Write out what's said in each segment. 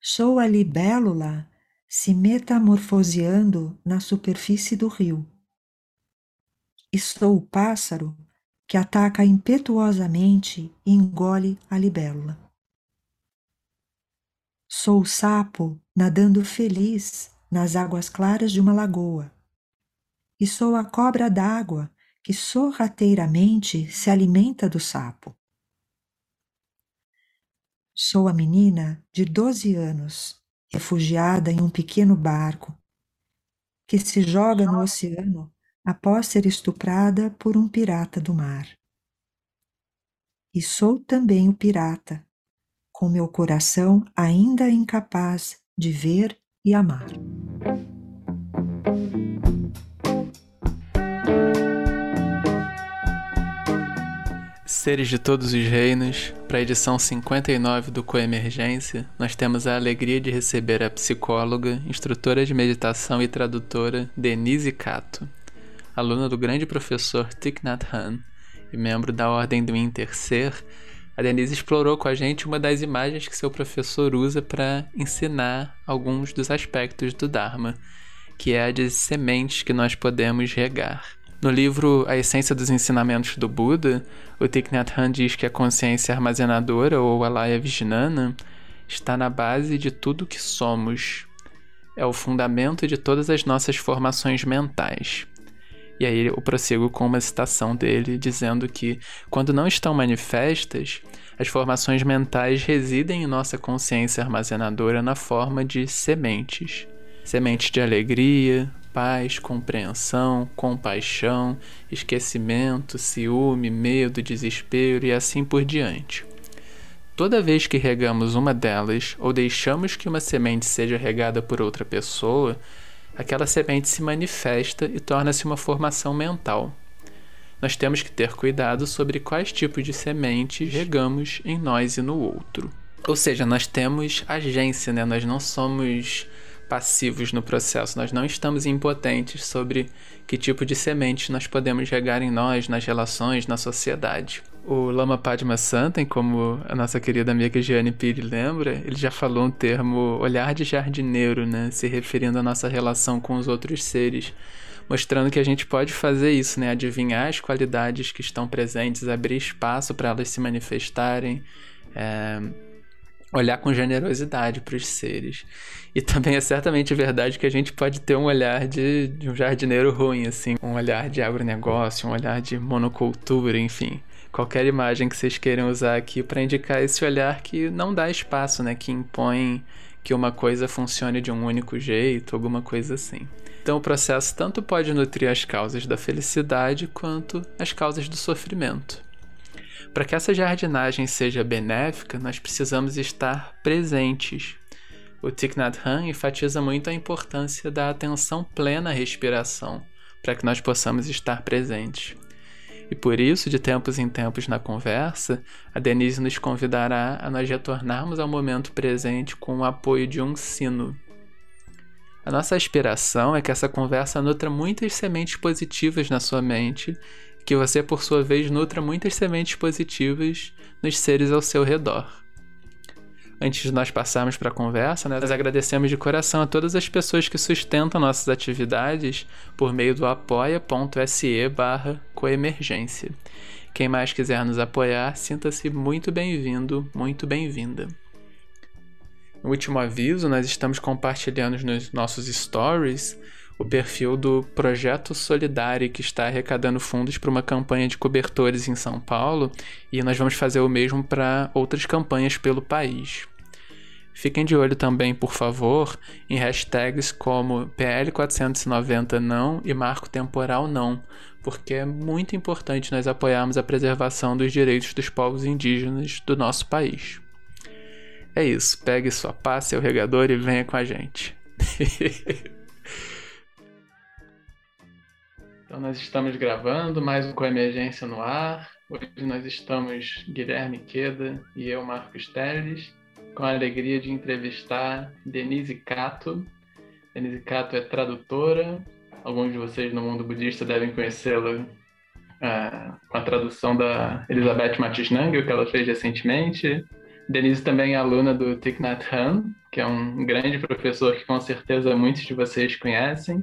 Sou a libélula se metamorfoseando na superfície do rio. E sou o pássaro que ataca impetuosamente e engole a libélula. Sou o sapo nadando feliz nas águas claras de uma lagoa. E sou a cobra d'água que sorrateiramente se alimenta do sapo. Sou a menina de 12 anos, refugiada em um pequeno barco, que se joga no oceano após ser estuprada por um pirata do mar. E sou também o pirata, com meu coração ainda incapaz de ver e amar. Seres de todos os reinos, para a edição 59 do Coemergência, nós temos a alegria de receber a psicóloga, instrutora de meditação e tradutora Denise Cato, aluna do grande professor Thich Nhat Hanh e membro da Ordem do Intercer. A Denise explorou com a gente uma das imagens que seu professor usa para ensinar alguns dos aspectos do Dharma, que é a de sementes que nós podemos regar. No livro A Essência dos Ensinamentos do Buda, o Thich Nhat Hanh diz que a consciência armazenadora, ou Alaya Vijnana, está na base de tudo que somos. É o fundamento de todas as nossas formações mentais. E aí eu prossigo com uma citação dele dizendo que, quando não estão manifestas, as formações mentais residem em nossa consciência armazenadora na forma de sementes. Sementes de alegria, paz, compreensão, compaixão, esquecimento, ciúme, medo, desespero e assim por diante. Toda vez que regamos uma delas ou deixamos que uma semente seja regada por outra pessoa, aquela semente se manifesta e torna-se uma formação mental. Nós temos que ter cuidado sobre quais tipos de sementes regamos em nós e no outro. Ou seja, nós temos agência, né? Nós não somos passivos no processo, nós não estamos impotentes sobre que tipo de sementes nós podemos regar em nós, nas relações, na sociedade. O Lama Padma Santen, como a nossa querida amiga Gianni Piri lembra, ele já falou um termo olhar de jardineiro, né, se referindo à nossa relação com os outros seres, mostrando que a gente pode fazer isso, né, adivinhar as qualidades que estão presentes, abrir espaço para elas se manifestarem, é, olhar com generosidade para os seres. E também é certamente verdade que a gente pode ter um olhar de, de um jardineiro ruim, assim, um olhar de agronegócio, um olhar de monocultura, enfim. Qualquer imagem que vocês queiram usar aqui para indicar esse olhar que não dá espaço, né? Que impõe que uma coisa funcione de um único jeito, alguma coisa assim. Então o processo tanto pode nutrir as causas da felicidade quanto as causas do sofrimento. Para que essa jardinagem seja benéfica, nós precisamos estar presentes. O Thich Nhat Hanh enfatiza muito a importância da atenção plena à respiração, para que nós possamos estar presentes. E por isso, de tempos em tempos na conversa, a Denise nos convidará a nós retornarmos ao momento presente com o apoio de um sino. A nossa aspiração é que essa conversa nutra muitas sementes positivas na sua mente que você, por sua vez, nutra muitas sementes positivas nos seres ao seu redor. Antes de nós passarmos para a conversa, né, nós agradecemos de coração a todas as pessoas que sustentam nossas atividades por meio do apoia.se barra coemergência. Quem mais quiser nos apoiar, sinta-se muito bem-vindo, muito bem-vinda. Último aviso, nós estamos compartilhando nos nossos stories o perfil do Projeto Solidário, que está arrecadando fundos para uma campanha de cobertores em São Paulo, e nós vamos fazer o mesmo para outras campanhas pelo país. Fiquem de olho também, por favor, em hashtags como PL490 não e Marco Temporal não, porque é muito importante nós apoiarmos a preservação dos direitos dos povos indígenas do nosso país. É isso, pegue sua pá, seu regador e venha com a gente. Então nós estamos gravando mais um Coemergência no ar. Hoje nós estamos Guilherme Queda e eu, Marcos Teles, com a alegria de entrevistar Denise Cato. Denise Cato é tradutora. Alguns de vocês no mundo budista devem conhecê-la uh, com a tradução da Elizabeth Matis Nangel, que ela fez recentemente. Denise também é aluna do Thich Nhat Hanh, que é um grande professor que com certeza muitos de vocês conhecem.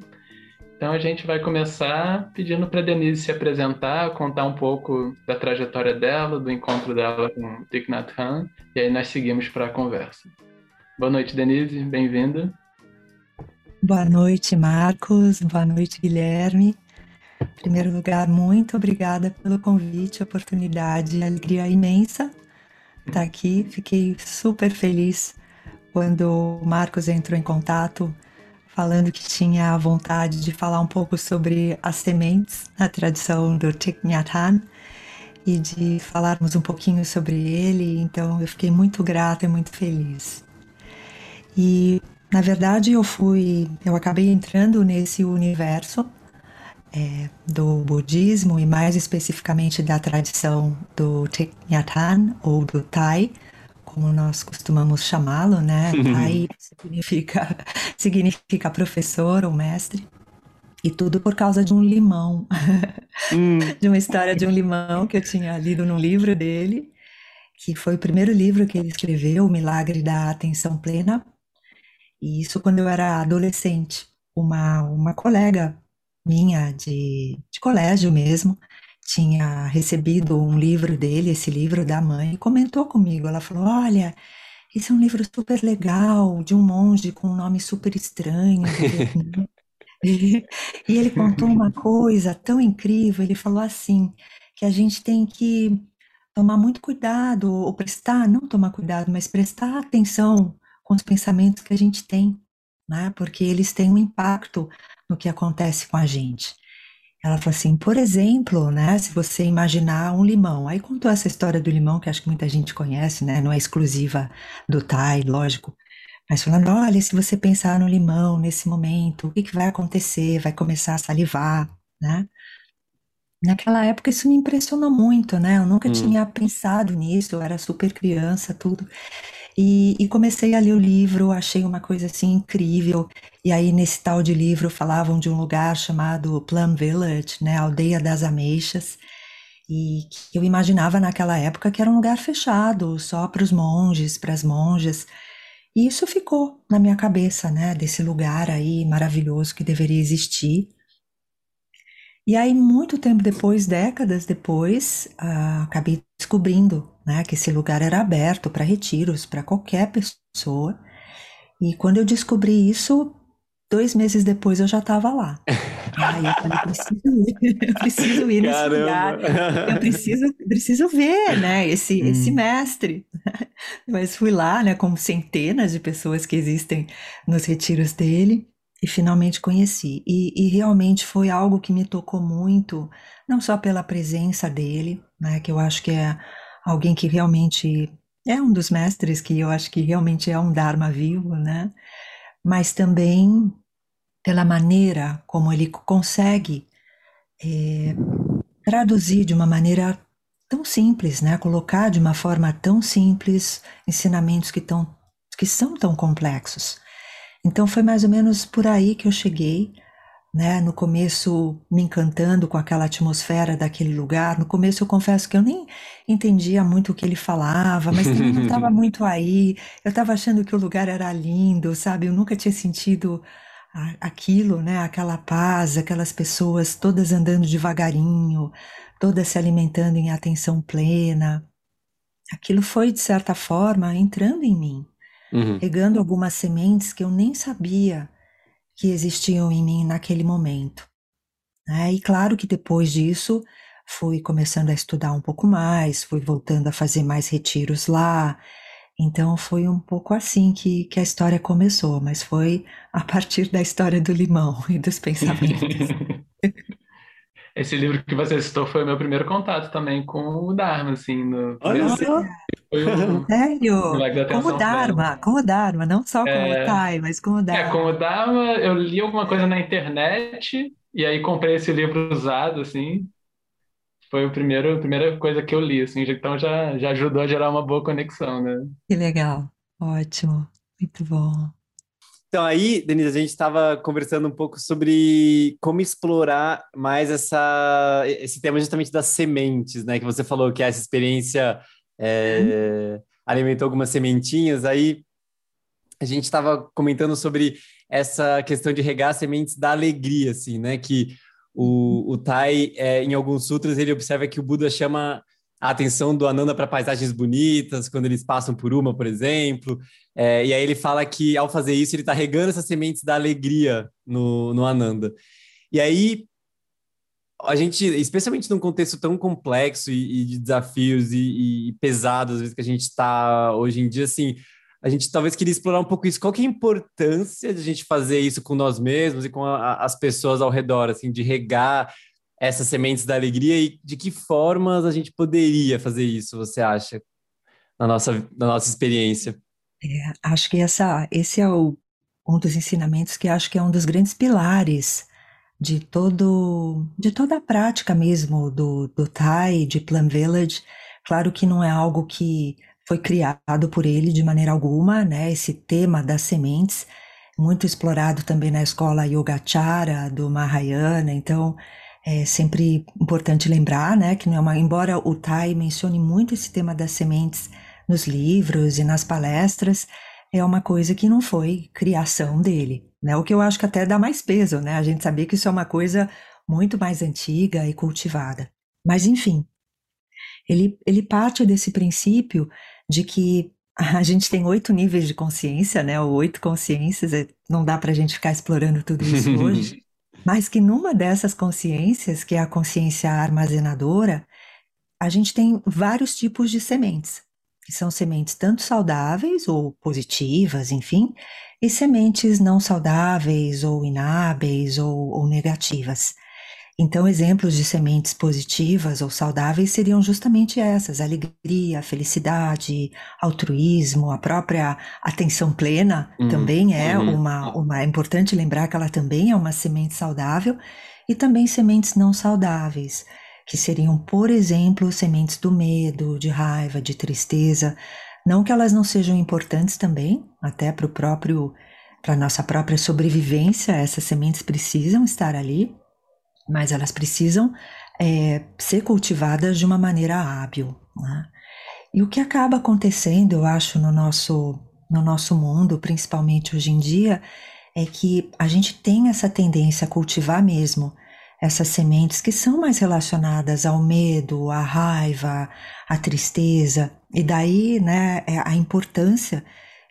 Então a gente vai começar pedindo para Denise se apresentar, contar um pouco da trajetória dela, do encontro dela com Thich Nhat Hanh, e aí nós seguimos para a conversa. Boa noite, Denise, bem-vinda. Boa noite, Marcos. Boa noite, Guilherme. Em primeiro lugar, muito obrigada pelo convite, oportunidade, alegria imensa estar aqui. Fiquei super feliz quando o Marcos entrou em contato falando que tinha vontade de falar um pouco sobre as sementes na tradição do Thich Nhat Hanh e de falarmos um pouquinho sobre ele. Então eu fiquei muito grata e muito feliz. E na verdade eu fui, eu acabei entrando nesse universo é, do budismo e mais especificamente da tradição do Thich Nhat Hanh ou do Thai como nós costumamos chamá-lo, né? Aí significa, significa professor ou mestre. E tudo por causa de um limão. Hum. de uma história de um limão que eu tinha lido num livro dele, que foi o primeiro livro que ele escreveu, O Milagre da Atenção Plena. E isso quando eu era adolescente. Uma, uma colega minha de, de colégio mesmo, tinha recebido um livro dele, esse livro da mãe, e comentou comigo. Ela falou: Olha, esse é um livro super legal, de um monge com um nome super estranho. e ele contou uma coisa tão incrível. Ele falou assim: que a gente tem que tomar muito cuidado, ou prestar, não tomar cuidado, mas prestar atenção com os pensamentos que a gente tem, né? Porque eles têm um impacto no que acontece com a gente. Ela falou assim, por exemplo, né, se você imaginar um limão, aí contou essa história do limão que acho que muita gente conhece, né, não é exclusiva do Thai, lógico, mas falando, olha, se você pensar no limão nesse momento, o que, que vai acontecer? Vai começar a salivar, né? Naquela época isso me impressionou muito, né? Eu nunca hum. tinha pensado nisso, eu era super criança, tudo. E, e, comecei a ler o livro, achei uma coisa assim incrível. E aí, nesse tal de livro, falavam de um lugar chamado Plum Village, né, Aldeia das Ameixas, e que eu imaginava naquela época que era um lugar fechado, só para os monges, para as monjas. E isso ficou na minha cabeça, né, desse lugar aí maravilhoso que deveria existir. E aí, muito tempo depois, décadas depois, uh, acabei descobrindo né, que esse lugar era aberto para retiros, para qualquer pessoa. E quando eu descobri isso, dois meses depois eu já estava lá. Aí eu falei, preciso ir, eu preciso ir nesse lugar, eu preciso, preciso ver, né, esse, hum. esse mestre. Mas fui lá, né, como centenas de pessoas que existem nos retiros dele, e finalmente conheci. E, e realmente foi algo que me tocou muito, não só pela presença dele, né, que eu acho que é alguém que realmente é um dos mestres, que eu acho que realmente é um Dharma vivo, né? Mas também pela maneira como ele consegue é, traduzir de uma maneira tão simples, né? Colocar de uma forma tão simples ensinamentos que, tão, que são tão complexos. Então foi mais ou menos por aí que eu cheguei né? No começo me encantando com aquela atmosfera daquele lugar. No começo eu confesso que eu nem entendia muito o que ele falava, mas também não estava muito aí. Eu estava achando que o lugar era lindo, sabe? Eu nunca tinha sentido aquilo, né? Aquela paz, aquelas pessoas todas andando devagarinho, todas se alimentando em atenção plena. Aquilo foi de certa forma entrando em mim, uhum. pegando algumas sementes que eu nem sabia que existiam em mim naquele momento. É, e claro que depois disso fui começando a estudar um pouco mais, fui voltando a fazer mais retiros lá. Então foi um pouco assim que, que a história começou, mas foi a partir da história do limão e dos pensamentos. Esse livro que você citou foi o meu primeiro contato também com o Dharma, assim. No... Olha só! Sério? Como Dharma, como Dharma, não só como é... Thai, mas como Dharma. É, como Dharma, eu li alguma coisa na internet e aí comprei esse livro usado, assim. Foi o primeiro, a primeira coisa que eu li, assim, então já, já ajudou a gerar uma boa conexão, né? Que legal, ótimo, muito bom. Então, aí, Denise, a gente estava conversando um pouco sobre como explorar mais essa, esse tema justamente das sementes, né? Que você falou que essa experiência é, alimentou algumas sementinhas, aí a gente estava comentando sobre essa questão de regar sementes da alegria, assim, né? Que o, o Tai, é, em alguns sutras, ele observa que o Buda chama a atenção do Ananda para paisagens bonitas, quando eles passam por uma, por exemplo. É, e aí ele fala que, ao fazer isso, ele está regando essas sementes da alegria no, no Ananda. E aí, a gente, especialmente num contexto tão complexo e, e de desafios e, e pesados, às vezes, que a gente está hoje em dia, assim, a gente talvez queria explorar um pouco isso. Qual que é a importância de a gente fazer isso com nós mesmos e com a, as pessoas ao redor, assim, de regar essas sementes da alegria e de que formas a gente poderia fazer isso, você acha, na nossa, na nossa experiência? É, acho que essa, esse é o, um dos ensinamentos que acho que é um dos grandes pilares de todo de toda a prática mesmo do, do Thai, de Plum Village. Claro que não é algo que foi criado por ele de maneira alguma, né? Esse tema das sementes, muito explorado também na escola Yogacara do Mahayana. Então, é sempre importante lembrar, né, que não é uma, embora o Thai mencione muito esse tema das sementes nos livros e nas palestras, é uma coisa que não foi criação dele, né? O que eu acho que até dá mais peso, né? A gente saber que isso é uma coisa muito mais antiga e cultivada. Mas enfim, ele, ele parte desse princípio de que a gente tem oito níveis de consciência, né? Ou oito consciências, é, não dá para a gente ficar explorando tudo isso hoje. Mas que numa dessas consciências, que é a consciência armazenadora, a gente tem vários tipos de sementes, que são sementes tanto saudáveis ou positivas, enfim, e sementes não saudáveis ou inábeis ou, ou negativas. Então, exemplos de sementes positivas ou saudáveis seriam justamente essas: alegria, felicidade, altruísmo, a própria atenção plena uhum, também é uhum. uma, uma. É importante lembrar que ela também é uma semente saudável, e também sementes não saudáveis, que seriam, por exemplo, sementes do medo, de raiva, de tristeza. Não que elas não sejam importantes também, até para o próprio, para nossa própria sobrevivência, essas sementes precisam estar ali mas elas precisam é, ser cultivadas de uma maneira hábil. Né? E o que acaba acontecendo, eu acho, no nosso, no nosso mundo, principalmente hoje em dia, é que a gente tem essa tendência a cultivar mesmo essas sementes que são mais relacionadas ao medo, à raiva, à tristeza, e daí né, é a importância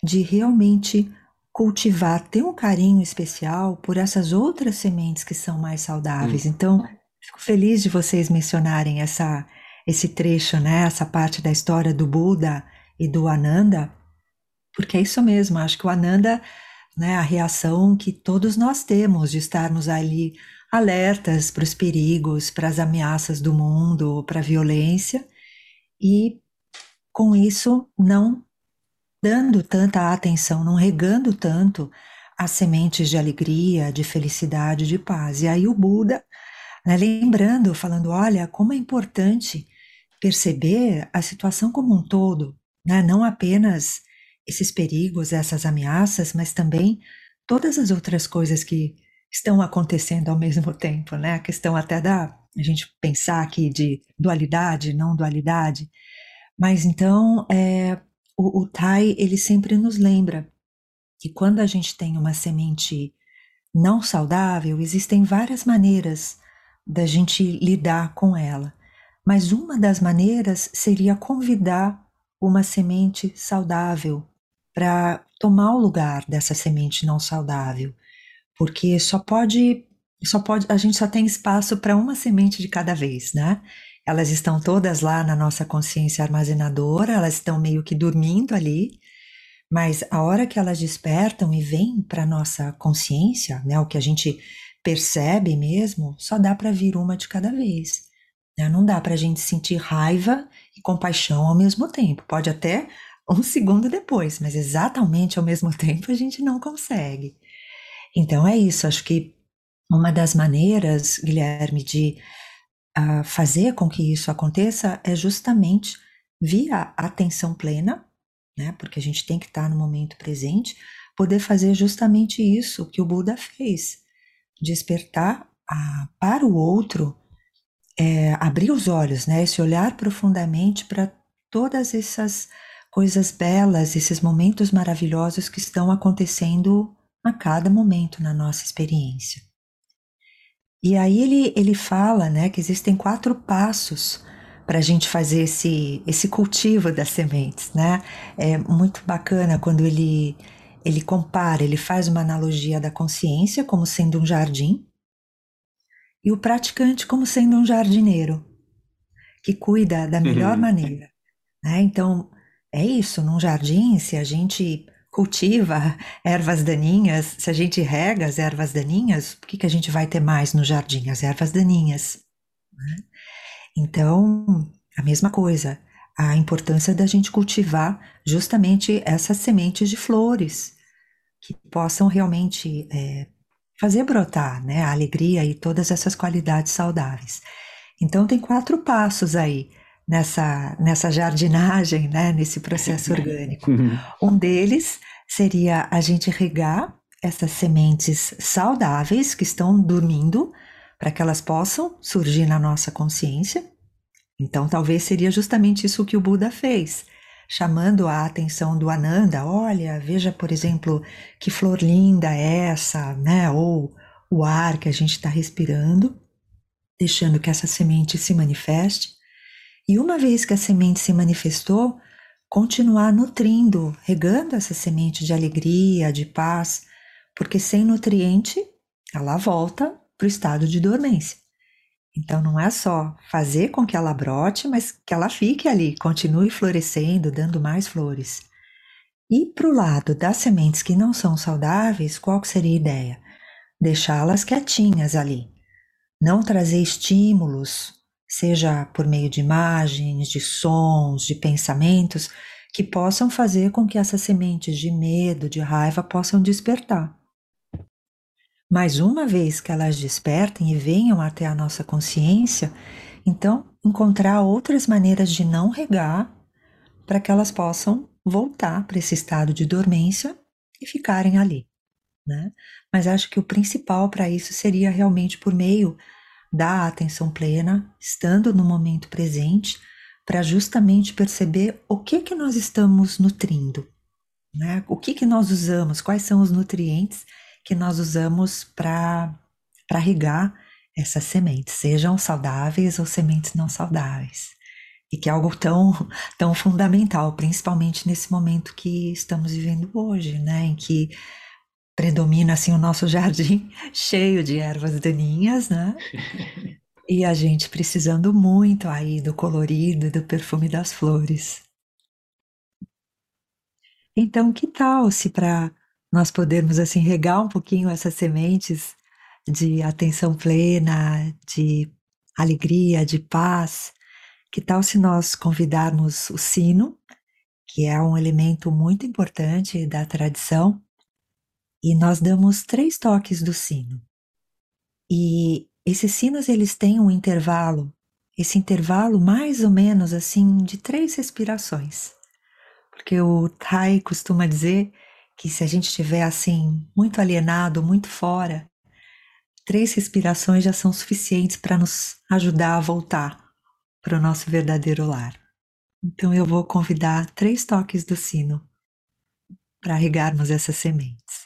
de realmente cultivar, ter um carinho especial por essas outras sementes que são mais saudáveis. Hum. Então, fico feliz de vocês mencionarem essa, esse trecho, né, essa parte da história do Buda e do Ananda, porque é isso mesmo. Acho que o Ananda, né, a reação que todos nós temos de estarmos ali alertas para os perigos, para as ameaças do mundo, para a violência, e com isso não dando tanta atenção, não regando tanto as sementes de alegria, de felicidade, de paz. E aí o Buda, né, lembrando, falando: olha, como é importante perceber a situação como um todo, né, não apenas esses perigos, essas ameaças, mas também todas as outras coisas que estão acontecendo ao mesmo tempo, né? A questão até da a gente pensar aqui de dualidade, não dualidade. Mas então, é, o, o Tai, ele sempre nos lembra que quando a gente tem uma semente não saudável, existem várias maneiras da gente lidar com ela. Mas uma das maneiras seria convidar uma semente saudável para tomar o lugar dessa semente não saudável, porque só pode, só pode, a gente só tem espaço para uma semente de cada vez, né? Elas estão todas lá na nossa consciência armazenadora, elas estão meio que dormindo ali, mas a hora que elas despertam e vêm para nossa consciência, né, o que a gente percebe mesmo, só dá para vir uma de cada vez. Né? Não dá para a gente sentir raiva e compaixão ao mesmo tempo. Pode até um segundo depois, mas exatamente ao mesmo tempo a gente não consegue. Então é isso. Acho que uma das maneiras, Guilherme, de fazer com que isso aconteça é justamente via atenção plena, né? Porque a gente tem que estar no momento presente, poder fazer justamente isso que o Buda fez, despertar a, para o outro, é, abrir os olhos, né? Esse olhar profundamente para todas essas coisas belas, esses momentos maravilhosos que estão acontecendo a cada momento na nossa experiência. E aí ele, ele fala né, que existem quatro passos para a gente fazer esse, esse cultivo das sementes. Né? É muito bacana quando ele, ele compara, ele faz uma analogia da consciência como sendo um jardim e o praticante como sendo um jardineiro que cuida da melhor uhum. maneira. Né? Então, é isso, num jardim, se a gente cultiva ervas daninhas, se a gente rega as ervas daninhas, o que, que a gente vai ter mais no jardim? As ervas daninhas. Né? Então, a mesma coisa, a importância da gente cultivar justamente essas sementes de flores que possam realmente é, fazer brotar né, a alegria e todas essas qualidades saudáveis. Então, tem quatro passos aí nessa, nessa jardinagem, né, nesse processo orgânico. Uhum. Um deles seria a gente regar essas sementes saudáveis que estão dormindo para que elas possam surgir na nossa consciência. Então, talvez seria justamente isso que o Buda fez, chamando a atenção do Ananda. Olha, veja, por exemplo, que flor linda é essa, né? Ou o ar que a gente está respirando, deixando que essa semente se manifeste. E uma vez que a semente se manifestou, continuar nutrindo, regando essa semente de alegria, de paz, porque sem nutriente ela volta para o estado de dormência. Então não é só fazer com que ela brote, mas que ela fique ali, continue florescendo, dando mais flores. E para o lado das sementes que não são saudáveis, qual seria a ideia? Deixá-las quietinhas ali. Não trazer estímulos seja por meio de imagens, de sons, de pensamentos, que possam fazer com que essas sementes de medo, de raiva possam despertar. Mas uma vez que elas despertem e venham até a nossa consciência, então encontrar outras maneiras de não regar para que elas possam voltar para esse estado de dormência e ficarem ali. Né? Mas acho que o principal para isso seria realmente por meio da atenção plena, estando no momento presente, para justamente perceber o que que nós estamos nutrindo, né? O que que nós usamos, quais são os nutrientes que nós usamos para para regar essas sementes, sejam saudáveis ou sementes não saudáveis. E que é algo tão, tão fundamental, principalmente nesse momento que estamos vivendo hoje, né? Em que predomina assim o nosso jardim cheio de ervas daninhas, né? e a gente precisando muito aí do colorido e do perfume das flores. Então, que tal se para nós podermos assim regar um pouquinho essas sementes de atenção plena, de alegria, de paz, que tal se nós convidarmos o sino, que é um elemento muito importante da tradição, e nós damos três toques do sino. E esses sinos eles têm um intervalo, esse intervalo mais ou menos assim de três respirações. Porque o Tai costuma dizer que se a gente estiver assim muito alienado, muito fora, três respirações já são suficientes para nos ajudar a voltar para o nosso verdadeiro lar. Então eu vou convidar três toques do sino para regarmos essas sementes.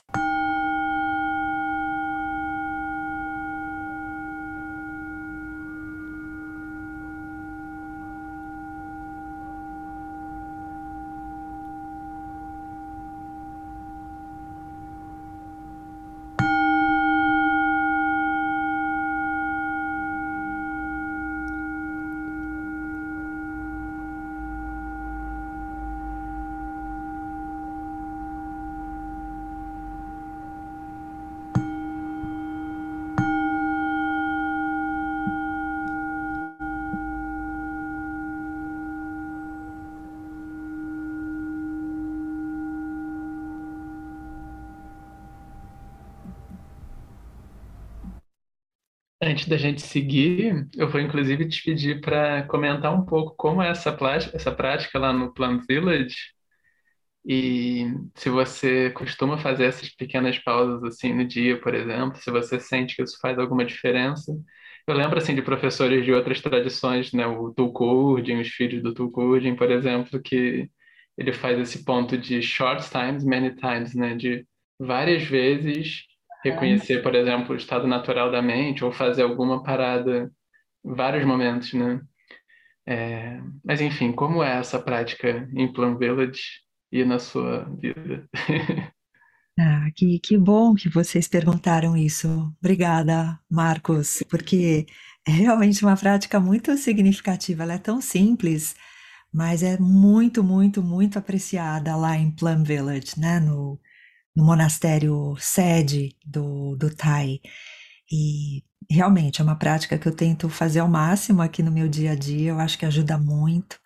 Antes da gente seguir, eu vou inclusive te pedir para comentar um pouco como é essa, prática, essa prática lá no Plum Village e se você costuma fazer essas pequenas pausas assim no dia, por exemplo, se você sente que isso faz alguma diferença. Eu lembro assim de professores de outras tradições, né, o Tulkurdin, os filhos do Tulkurdin, por exemplo, que ele faz esse ponto de short times, many times, né? De várias vezes reconhecer, por exemplo, o estado natural da mente ou fazer alguma parada, vários momentos, né? É, mas enfim, como é essa prática em Plum Village e na sua vida? Ah, que, que bom que vocês perguntaram isso. Obrigada, Marcos, porque é realmente uma prática muito significativa. Ela é tão simples, mas é muito, muito, muito apreciada lá em Plum Village, né? No, no monastério sede do, do Thai. E realmente é uma prática que eu tento fazer ao máximo aqui no meu dia a dia, eu acho que ajuda muito.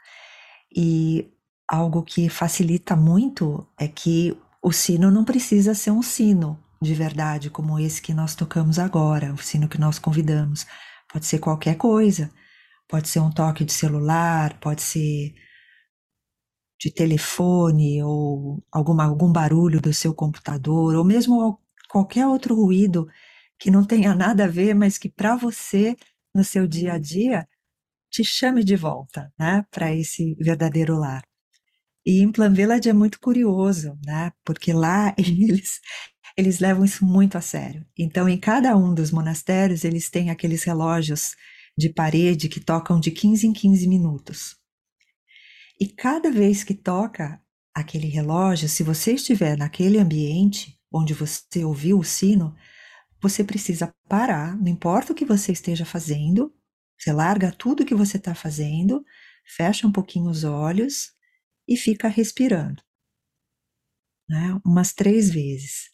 E algo que facilita muito é que o sino não precisa ser um sino de verdade, como esse que nós tocamos agora, o sino que nós convidamos. Pode ser qualquer coisa. Pode ser um toque de celular, pode ser de telefone ou alguma, algum barulho do seu computador, ou mesmo qualquer outro ruído que não tenha nada a ver, mas que para você, no seu dia a dia, te chame de volta né, para esse verdadeiro lar. E em Plan Village é muito curioso, né? Porque lá eles, eles levam isso muito a sério. Então, em cada um dos monastérios, eles têm aqueles relógios de parede que tocam de 15 em 15 minutos. E cada vez que toca aquele relógio, se você estiver naquele ambiente onde você ouviu o sino, você precisa parar, não importa o que você esteja fazendo, você larga tudo que você está fazendo, fecha um pouquinho os olhos e fica respirando, né? umas três vezes.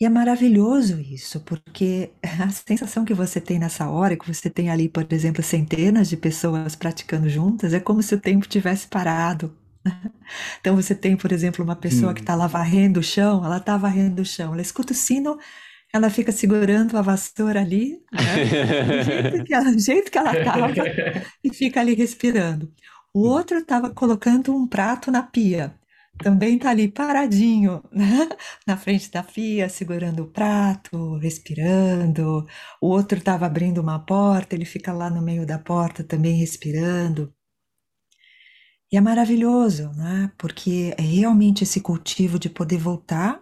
E é maravilhoso isso, porque a sensação que você tem nessa hora, que você tem ali, por exemplo, centenas de pessoas praticando juntas, é como se o tempo tivesse parado. Então você tem, por exemplo, uma pessoa hum. que está lá varrendo o chão, ela está varrendo o chão, ela escuta o sino, ela fica segurando a vassoura ali, né? do, jeito que ela, do jeito que ela estava, e fica ali respirando. O outro estava colocando um prato na pia. Também está ali paradinho, né? na frente da pia, segurando o prato, respirando. O outro estava abrindo uma porta, ele fica lá no meio da porta também respirando. E é maravilhoso, né? Porque é realmente esse cultivo de poder voltar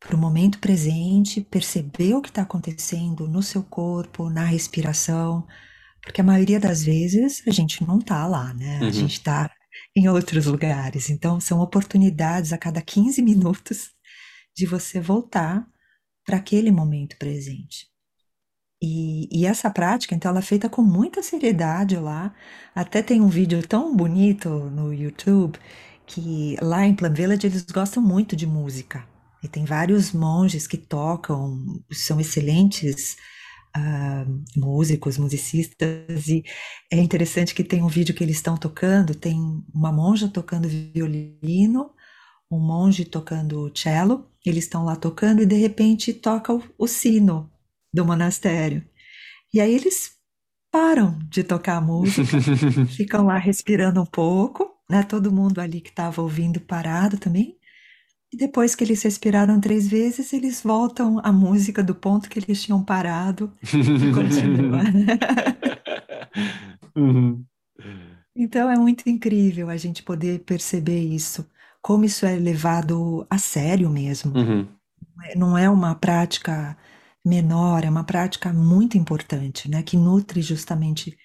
para o momento presente, perceber o que está acontecendo no seu corpo, na respiração, porque a maioria das vezes a gente não tá lá, né? Uhum. A gente tá em outros lugares. Então, são oportunidades a cada 15 minutos de você voltar para aquele momento presente. E, e, essa prática, então, ela é feita com muita seriedade lá. Até tem um vídeo tão bonito no YouTube que lá em Plum Village eles gostam muito de música. E tem vários monges que tocam, são excelentes uh, músicos, musicistas, e é interessante que tem um vídeo que eles estão tocando, tem uma monja tocando violino, um monge tocando cello, eles estão lá tocando e de repente toca o, o sino do monastério. E aí eles param de tocar a música, ficam lá respirando um pouco, né? Todo mundo ali que estava ouvindo parado também, e depois que eles respiraram três vezes, eles voltam à música do ponto que eles tinham parado uhum. Então é muito incrível a gente poder perceber isso, como isso é levado a sério mesmo. Uhum. Não é uma prática menor, é uma prática muito importante, né, que nutre justamente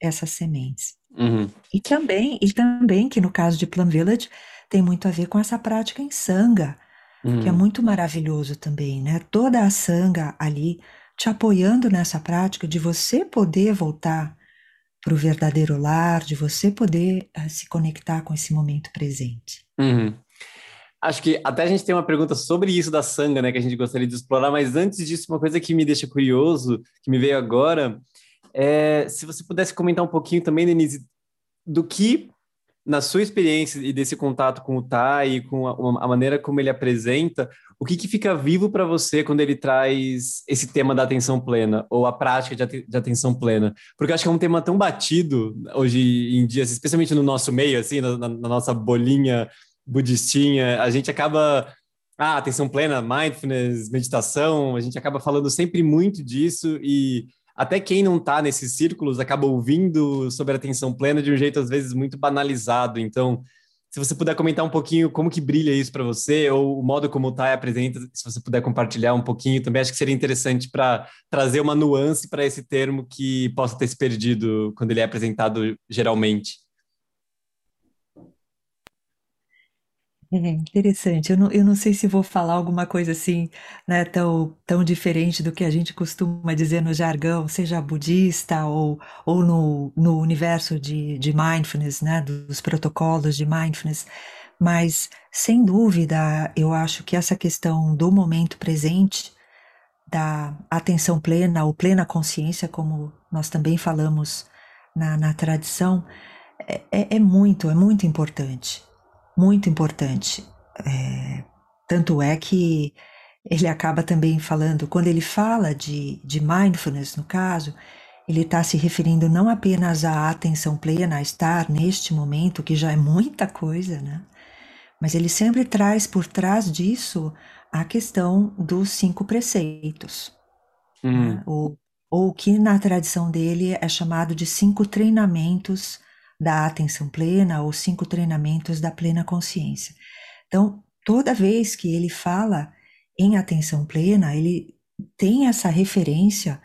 essas sementes. Uhum. E também, e também que no caso de Plum Village, tem muito a ver com essa prática em sanga, uhum. que é uhum. muito maravilhoso também, né? Toda a sanga ali te apoiando nessa prática de você poder voltar para o verdadeiro lar, de você poder uh, se conectar com esse momento presente. Uhum. Acho que até a gente tem uma pergunta sobre isso da sanga, né, que a gente gostaria de explorar, mas antes disso, uma coisa que me deixa curioso, que me veio agora, é se você pudesse comentar um pouquinho também, Denise, do que na sua experiência e desse contato com o Tai com a, a, maneira como ele apresenta, o que, que fica vivo para você quando ele traz esse tema da atenção plena ou a prática de, de, atenção plena? Porque eu acho que é um tema tão batido hoje em dia, especialmente no nosso meio, assim, na, na nossa bolinha budistinha, a gente acaba ah, atenção plena, mindfulness, meditação, a gente acaba falando sempre muito disso e até quem não está nesses círculos acaba ouvindo sobre a atenção plena de um jeito, às vezes, muito banalizado. Então, se você puder comentar um pouquinho como que brilha isso para você, ou o modo como o Tai apresenta, se você puder compartilhar um pouquinho, também acho que seria interessante para trazer uma nuance para esse termo que possa ter se perdido quando ele é apresentado geralmente. É interessante. Eu não, eu não sei se vou falar alguma coisa assim, né, tão, tão diferente do que a gente costuma dizer no jargão, seja budista ou, ou no, no universo de, de mindfulness, né, dos protocolos de mindfulness. Mas, sem dúvida, eu acho que essa questão do momento presente, da atenção plena ou plena consciência, como nós também falamos na, na tradição, é, é, é muito, é muito importante muito importante. É, tanto é que ele acaba também falando, quando ele fala de, de mindfulness, no caso, ele está se referindo não apenas à atenção plena, a estar neste momento, que já é muita coisa, né? Mas ele sempre traz por trás disso a questão dos cinco preceitos, uhum. né? ou, ou que na tradição dele é chamado de cinco treinamentos da atenção plena ou cinco treinamentos da plena consciência. Então, toda vez que ele fala em atenção plena, ele tem essa referência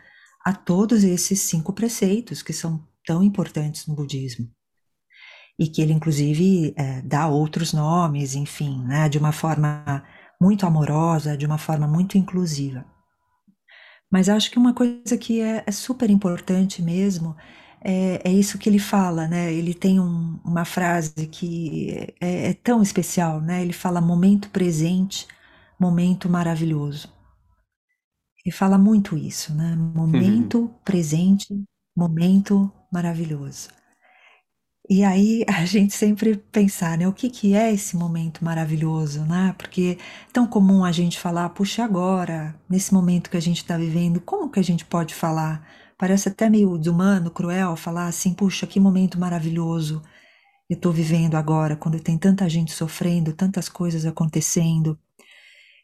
a todos esses cinco preceitos que são tão importantes no budismo. E que ele, inclusive, é, dá outros nomes, enfim, né, de uma forma muito amorosa, de uma forma muito inclusiva. Mas acho que uma coisa que é, é super importante mesmo é, é, isso que ele fala, né? Ele tem um, uma frase que é, é, tão especial, né? Ele fala momento presente, momento maravilhoso. Ele fala muito isso, né? Momento uhum. presente, momento maravilhoso. E aí a gente sempre pensar, né? O que, que é esse momento maravilhoso, né? Porque é tão comum a gente falar, puxa, agora, nesse momento que a gente está vivendo, como que a gente pode falar? Parece até meio desumano, cruel falar assim: puxa, que momento maravilhoso eu estou vivendo agora, quando tem tanta gente sofrendo, tantas coisas acontecendo.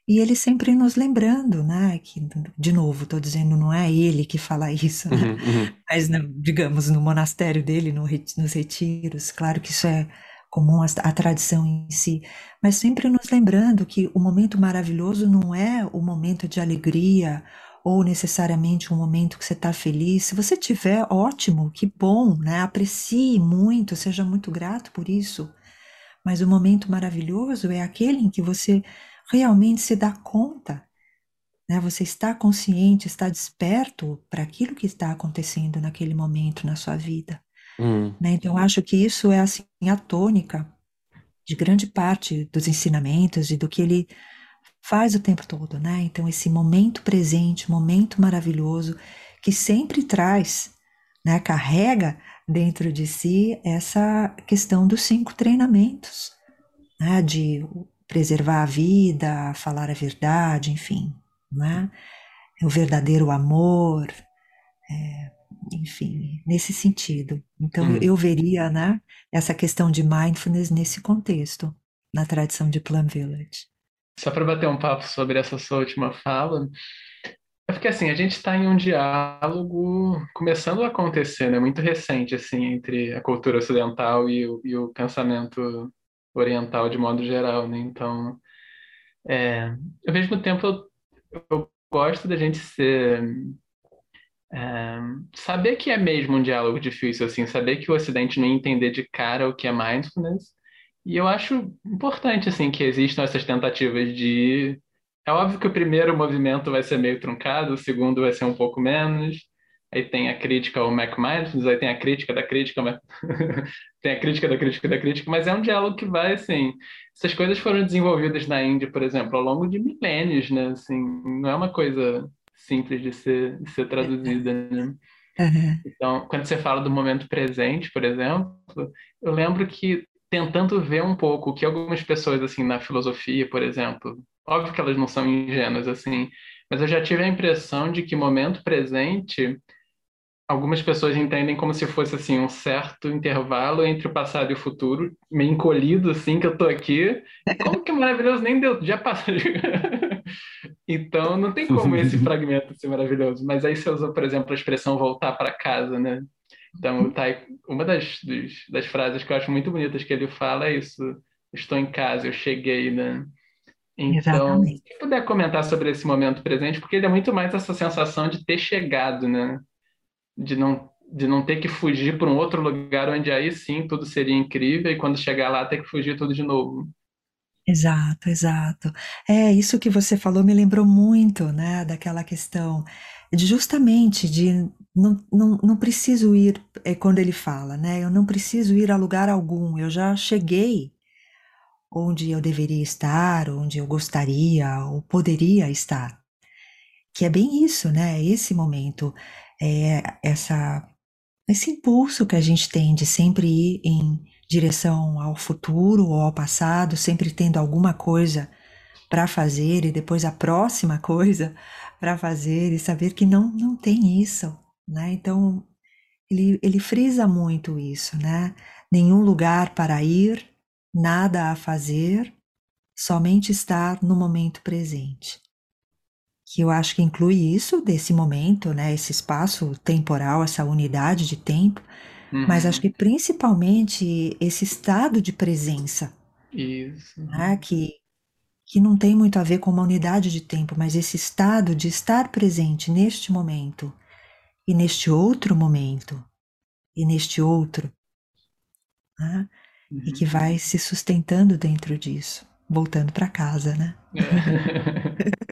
E ele sempre nos lembrando, né? Que, de novo, estou dizendo, não é ele que fala isso, né? Uhum, uhum. Mas, digamos, no monastério dele, no, nos retiros, claro que isso é comum, a, a tradição em si, mas sempre nos lembrando que o momento maravilhoso não é o momento de alegria ou necessariamente um momento que você está feliz. Se você tiver, ótimo, que bom, né? Aprecie muito, seja muito grato por isso. Mas o momento maravilhoso é aquele em que você realmente se dá conta, né? Você está consciente, está desperto para aquilo que está acontecendo naquele momento na sua vida. Hum. Né? Então, acho que isso é assim a tônica de grande parte dos ensinamentos e do que ele faz o tempo todo, né? Então, esse momento presente, momento maravilhoso, que sempre traz, né, carrega dentro de si essa questão dos cinco treinamentos, né, de preservar a vida, falar a verdade, enfim, né? O verdadeiro amor, é, enfim, nesse sentido. Então, hum. eu veria, né, essa questão de mindfulness nesse contexto, na tradição de Plum Village só para bater um papo sobre essa sua última fala, é porque assim, a gente está em um diálogo começando a acontecer, né, muito recente, assim, entre a cultura ocidental e o, e o pensamento oriental de modo geral, né? Então, é, ao mesmo tempo, eu, eu gosto da gente ser é, saber que é mesmo um diálogo difícil, assim, saber que o Ocidente não entender de cara o que é mindfulness e eu acho importante, assim, que existam essas tentativas de... É óbvio que o primeiro movimento vai ser meio truncado, o segundo vai ser um pouco menos, aí tem a crítica ao McMindfulness, aí tem a crítica da crítica, mas... tem a crítica da crítica da crítica, mas é um diálogo que vai, assim... Essas coisas foram desenvolvidas na Índia, por exemplo, ao longo de milênios, né? Assim, não é uma coisa simples de ser, de ser traduzida, né? Uhum. Então, quando você fala do momento presente, por exemplo, eu lembro que tentando ver um pouco o que algumas pessoas, assim, na filosofia, por exemplo, óbvio que elas não são ingênuas, assim, mas eu já tive a impressão de que momento presente algumas pessoas entendem como se fosse assim um certo intervalo entre o passado e o futuro, meio encolhido assim que eu tô aqui. Como que maravilhoso nem deu, já passou. então não tem como esse fragmento ser maravilhoso. Mas aí você usou, por exemplo, a expressão voltar para casa, né? Então, tá, uma das, das frases que eu acho muito bonitas que ele fala é isso. estou em casa, eu cheguei, né? Então, Exatamente. se puder comentar sobre esse momento presente, porque ele é muito mais essa sensação de ter chegado, né? De não, de não ter que fugir para um outro lugar onde aí sim tudo seria incrível e quando chegar lá ter que fugir tudo de novo. Exato, exato. É, isso que você falou me lembrou muito, né, daquela questão justamente de não, não, não preciso ir, é quando ele fala, né, eu não preciso ir a lugar algum, eu já cheguei onde eu deveria estar, onde eu gostaria ou poderia estar. Que é bem isso, né, esse momento, é essa, esse impulso que a gente tem de sempre ir em direção ao futuro ou ao passado, sempre tendo alguma coisa para fazer e depois a próxima coisa para fazer e saber que não não tem isso, né? Então ele, ele frisa muito isso, né? Nenhum lugar para ir, nada a fazer, somente estar no momento presente. Que eu acho que inclui isso desse momento, né? Esse espaço temporal, essa unidade de tempo, Uhum. Mas acho que principalmente esse estado de presença. Isso. Né, que, que não tem muito a ver com uma unidade de tempo, mas esse estado de estar presente neste momento e neste outro momento e neste outro. Né, uhum. E que uhum. vai se sustentando dentro disso, voltando para casa, né?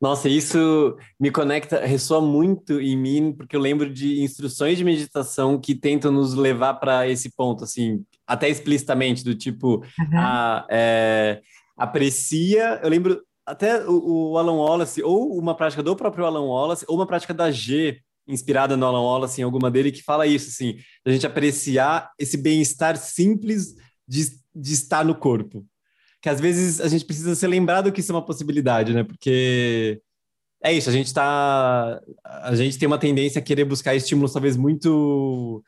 Nossa, isso me conecta, ressoa muito em mim, porque eu lembro de instruções de meditação que tentam nos levar para esse ponto, assim, até explicitamente, do tipo, uhum. a, é, aprecia. Eu lembro até o, o, Alan Wallace, ou uma prática do próprio Alan Wallace, ou uma prática da G, inspirada no Alan Wallace, em alguma dele, que fala isso, assim, a gente apreciar esse bem-estar simples de, de estar no corpo que às vezes a gente precisa ser lembrado que isso é uma possibilidade, né? Porque é isso, a gente tá. A gente tem uma tendência a querer buscar estímulos talvez muito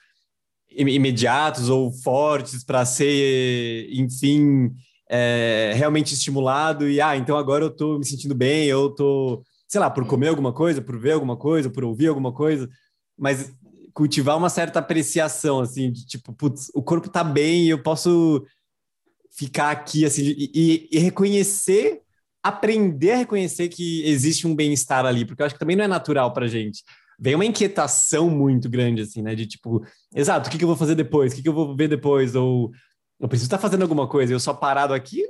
imediatos ou fortes para ser, enfim, é, realmente estimulado e ah, então agora eu tô me sentindo bem, eu tô, sei lá, por comer alguma coisa, por ver alguma coisa, por ouvir alguma coisa, mas cultivar uma certa apreciação assim, de tipo, putz, o corpo tá bem, eu posso ficar aqui assim e, e, reconhecer, aprender a reconhecer que existe um bem-estar ali, porque eu acho que também não é natural para gente. Vem uma inquietação muito grande, assim, né? De tipo, exato, o que, que eu vou fazer depois? O que, que eu vou ver depois? Ou eu preciso estar fazendo alguma coisa, eu só parado aqui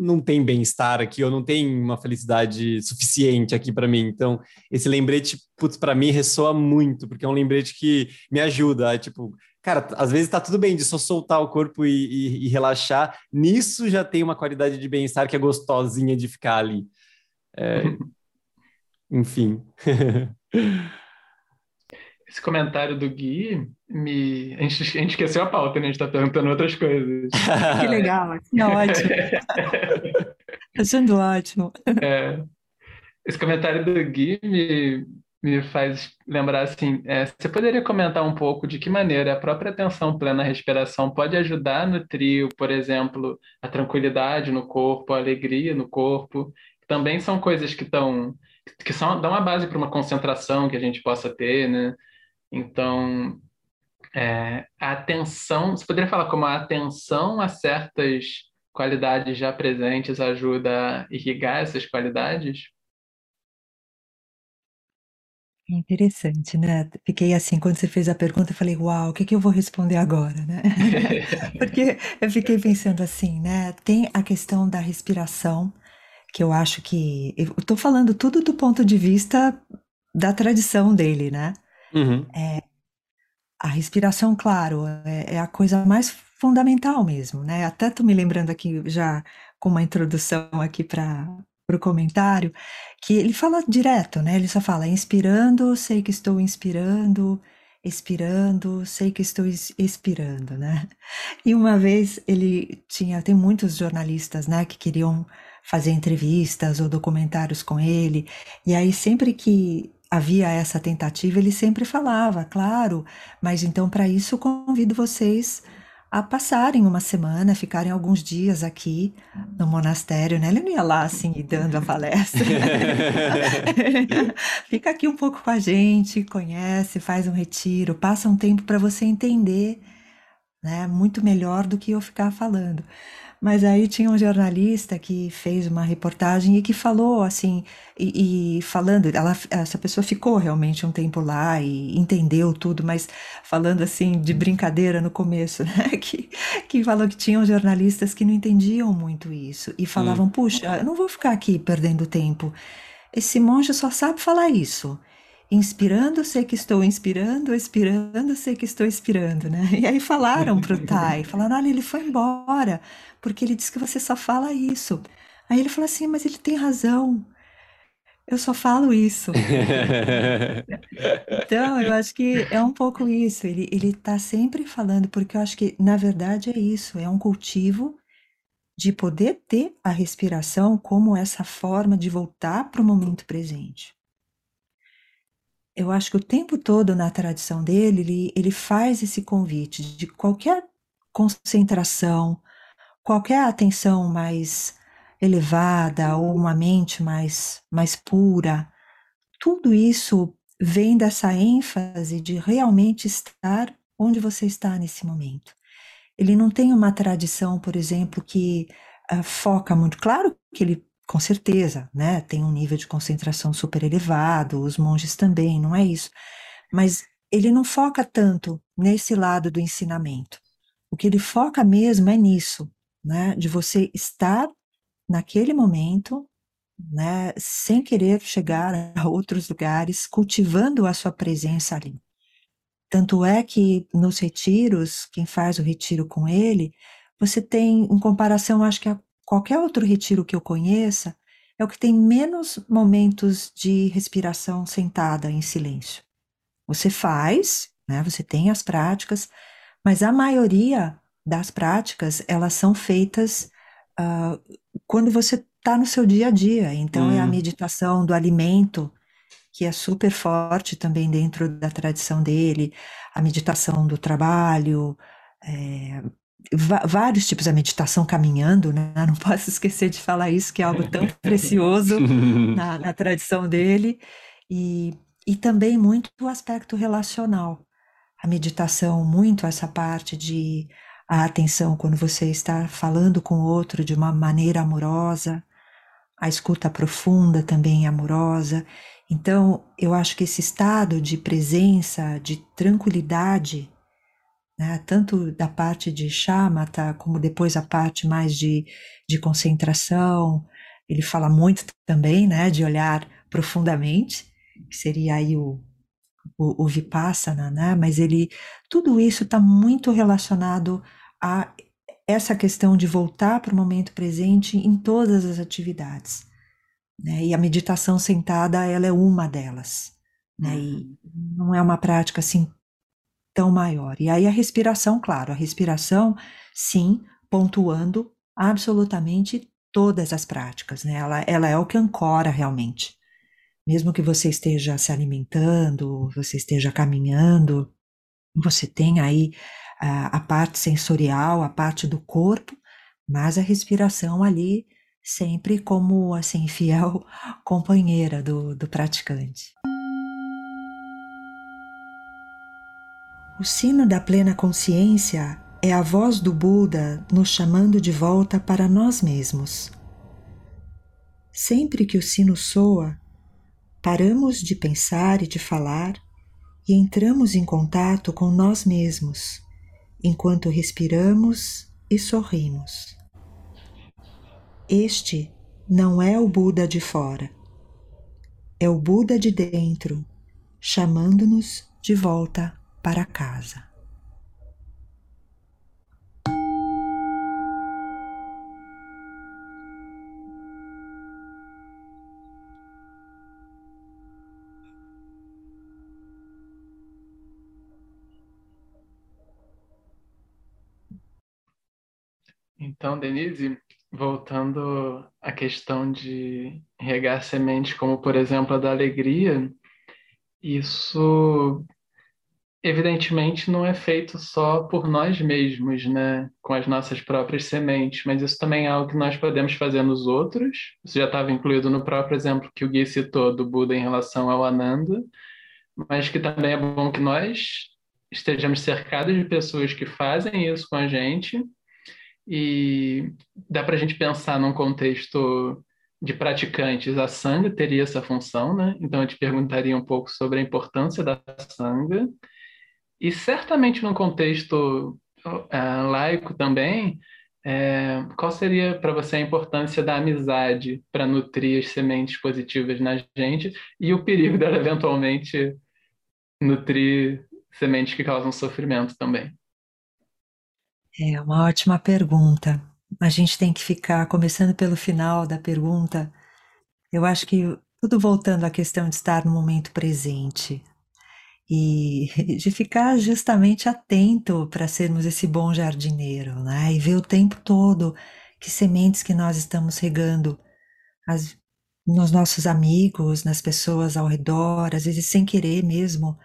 não tem bem-estar aqui, ou não tem uma felicidade suficiente aqui para mim. Então, esse lembrete, putz, para mim ressoa muito, porque é um lembrete que me ajuda. É, tipo, cara, às vezes tá tudo bem de só soltar o corpo e, e, e relaxar. Nisso já tem uma qualidade de bem-estar que é gostosinha de ficar ali. É... Enfim. Esse comentário do Gui me. A gente, a gente esqueceu a pauta, né? A gente tá perguntando outras coisas. que legal, que ótimo. Achando ótimo. É. Esse comentário do Gui me, me faz lembrar assim: é, você poderia comentar um pouco de que maneira a própria atenção plena à respiração pode ajudar no trio, por exemplo, a tranquilidade no corpo, a alegria no corpo? Também são coisas que estão que são dão uma base para uma concentração que a gente possa ter, né? Então, é, a atenção, você poderia falar como a atenção a certas qualidades já presentes ajuda a irrigar essas qualidades? É interessante, né? Fiquei assim, quando você fez a pergunta, eu falei, uau, o que que eu vou responder agora, né? Porque eu fiquei pensando assim, né? Tem a questão da respiração, que eu acho que. Eu estou falando tudo do ponto de vista da tradição dele, né? Uhum. É, a respiração, claro, é, é, a coisa mais fundamental mesmo, né? Até tô me lembrando aqui já com uma introdução aqui para o comentário, que ele fala direto, né? Ele só fala inspirando, sei que estou inspirando, expirando, sei que estou expirando, né? E uma vez ele tinha, tem muitos jornalistas, né, que queriam fazer entrevistas ou documentários com ele, e aí sempre que havia essa tentativa, ele sempre falava, claro, mas então para isso convido vocês a passarem uma semana, ficarem alguns dias aqui no monastério, né? Ele não ia lá assim dando a palestra. Fica aqui um pouco com a gente, conhece, faz um retiro, passa um tempo para você entender, né? Muito melhor do que eu ficar falando. Mas aí tinha um jornalista que fez uma reportagem e que falou assim, e, e, falando, ela, essa pessoa ficou realmente um tempo lá e entendeu tudo, mas falando assim de brincadeira no começo, né? Que, que falou que tinham jornalistas que não entendiam muito isso e falavam, hum. puxa, eu não vou ficar aqui perdendo tempo. Esse monge só sabe falar isso. Inspirando, sei que estou inspirando, expirando, sei que estou expirando, né? E aí falaram para o Tai, falaram, olha, ele foi embora, porque ele disse que você só fala isso. Aí ele falou assim, mas ele tem razão, eu só falo isso. então, eu acho que é um pouco isso, ele está sempre falando, porque eu acho que, na verdade, é isso, é um cultivo de poder ter a respiração como essa forma de voltar para o momento presente eu acho que o tempo todo na tradição dele, ele, ele faz esse convite de qualquer concentração, qualquer atenção mais elevada ou uma mente mais, mais pura, tudo isso vem dessa ênfase de realmente estar onde você está nesse momento. Ele não tem uma tradição, por exemplo, que uh, foca muito. Claro que ele com certeza, né? Tem um nível de concentração super elevado, os monges também, não é isso. Mas ele não foca tanto nesse lado do ensinamento. O que ele foca mesmo é nisso, né? De você estar naquele momento, né? Sem querer chegar a outros lugares, cultivando a sua presença ali. Tanto é que nos retiros, quem faz o retiro com ele, você tem, em comparação, acho que a qualquer outro retiro que eu conheça, é o que tem menos momentos de respiração sentada em silêncio. Você faz, né, você tem as práticas, mas a maioria das práticas, elas são feitas uh, quando você está no seu dia a dia. Então, hum. é a hum. meditação do alimento, que é super forte também dentro da tradição dele, a meditação do trabalho, é, vários tipos de meditação caminhando, né? Não posso esquecer de falar isso, que é algo tão precioso na, na, tradição dele, e, e também muito o aspecto relacional. A meditação, muito essa parte de a atenção quando você está falando com outro de uma maneira amorosa, a escuta profunda também amorosa. Então, eu acho que esse estado de presença, de tranquilidade, né? tanto da parte de chamata, como depois a parte mais de, de concentração. Ele fala muito também né, de olhar profundamente, que seria aí o, o, o Vipassana, né? mas ele, tudo isso está muito relacionado a essa questão de voltar para o momento presente em todas as atividades. Né? E a meditação sentada, ela é uma delas. Né? E uhum. não é uma prática assim tão maior. E aí a respiração, claro, a respiração, sim, pontuando absolutamente todas as práticas, né? Ela, ela é o que ancora realmente. Mesmo que você esteja se alimentando, você esteja caminhando, você tem aí a, a parte sensorial, a parte do corpo, mas a respiração ali sempre como assim fiel companheira do, do praticante. O sino da plena consciência é a voz do Buda nos chamando de volta para nós mesmos. Sempre que o sino soa, paramos de pensar e de falar e entramos em contato com nós mesmos, enquanto respiramos e sorrimos. Este não é o Buda de fora, é o Buda de dentro, chamando-nos de volta para casa. Então, Denise, voltando à questão de regar sementes, como por exemplo a da alegria, isso evidentemente não é feito só por nós mesmos, né, com as nossas próprias sementes, mas isso também é algo que nós podemos fazer nos outros. Isso já estava incluído no próprio exemplo que o Gui citou do Buda em relação ao Ananda, mas que também é bom que nós estejamos cercados de pessoas que fazem isso com a gente e dá para a gente pensar num contexto de praticantes, a sanga teria essa função, né? Então eu te perguntaria um pouco sobre a importância da sanga e certamente num contexto uh, laico também, é, qual seria para você a importância da amizade para nutrir as sementes positivas na gente e o perigo dela eventualmente nutrir sementes que causam sofrimento também? É uma ótima pergunta. A gente tem que ficar começando pelo final da pergunta. Eu acho que tudo voltando à questão de estar no momento presente e de ficar justamente atento para sermos esse bom jardineiro, né? E ver o tempo todo que sementes que nós estamos regando as, nos nossos amigos, nas pessoas ao redor, às vezes sem querer mesmo,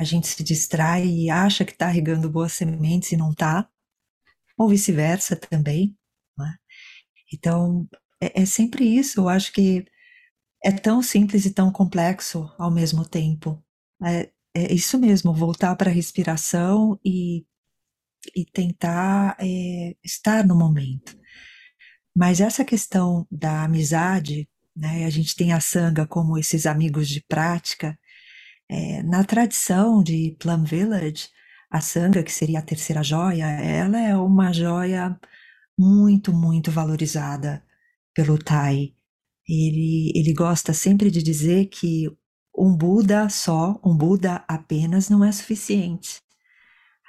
a gente se distrai e acha que está regando boas sementes e não está, ou vice-versa também. Né? Então, é, é sempre isso. Eu acho que é tão simples e tão complexo ao mesmo tempo. É, é isso mesmo, voltar para a respiração e, e tentar é, estar no momento. Mas essa questão da amizade, né, a gente tem a sanga como esses amigos de prática, é, na tradição de Plum Village, a sanga, que seria a terceira joia, ela é uma joia muito, muito valorizada pelo Tai. Ele, ele gosta sempre de dizer que um Buda só, um Buda apenas não é suficiente.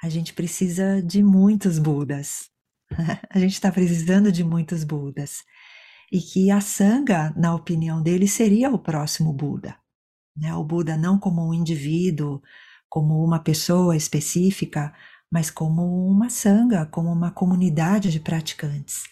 A gente precisa de muitos Budas. a gente está precisando de muitos Budas. E que a Sangha, na opinião dele, seria o próximo Buda. Né? O Buda não como um indivíduo, como uma pessoa específica, mas como uma sanga, como uma comunidade de praticantes.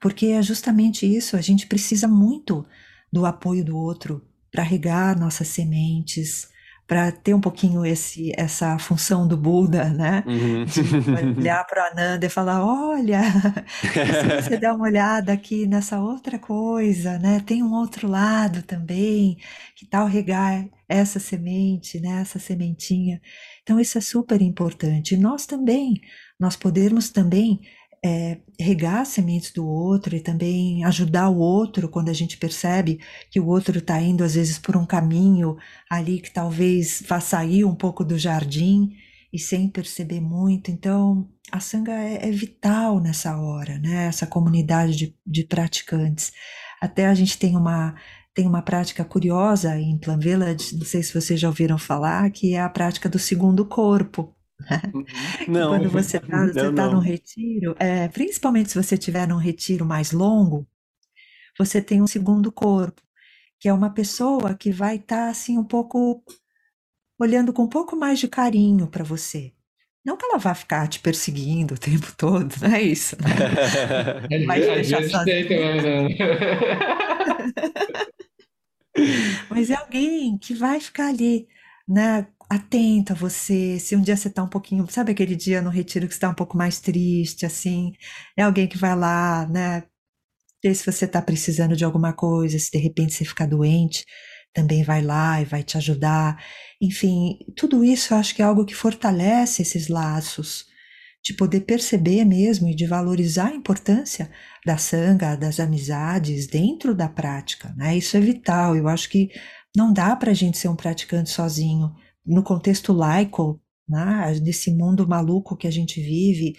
Porque é justamente isso, a gente precisa muito do apoio do outro para regar nossas sementes, para ter um pouquinho esse, essa função do Buda, né? Uhum. De olhar para o Ananda e falar: olha, se você der uma olhada aqui nessa outra coisa, né? Tem um outro lado também, que tal regar essa semente, né? Essa sementinha. Então, isso é super importante. Nós também, nós podermos também é, regar sementes do outro e também ajudar o outro quando a gente percebe que o outro está indo às vezes por um caminho ali que talvez vá sair um pouco do jardim e sem perceber muito. Então, a sanga é, é vital nessa hora, né? Essa comunidade de, de praticantes. Até a gente tem uma tem uma prática curiosa em Plan Village, não sei se vocês já ouviram falar, que é a prática do segundo corpo. Uhum. Não, quando você está você tá num retiro, é, principalmente se você estiver num retiro mais longo, você tem um segundo corpo, que é uma pessoa que vai estar tá, assim um pouco olhando com um pouco mais de carinho para você. Não que ela vá ficar te perseguindo o tempo todo, não é isso. Né? Vai te deixar sozinho. Mas é alguém que vai ficar ali, né, atento a você, se um dia você está um pouquinho, sabe aquele dia no retiro que está um pouco mais triste, assim, é alguém que vai lá, né, ver se você está precisando de alguma coisa, se de repente você ficar doente, também vai lá e vai te ajudar. Enfim, tudo isso eu acho que é algo que fortalece esses laços, de poder perceber mesmo e de valorizar a importância da sanga, das amizades dentro da prática, né? Isso é vital. Eu acho que não dá para a gente ser um praticante sozinho no contexto laico, né, desse mundo maluco que a gente vive,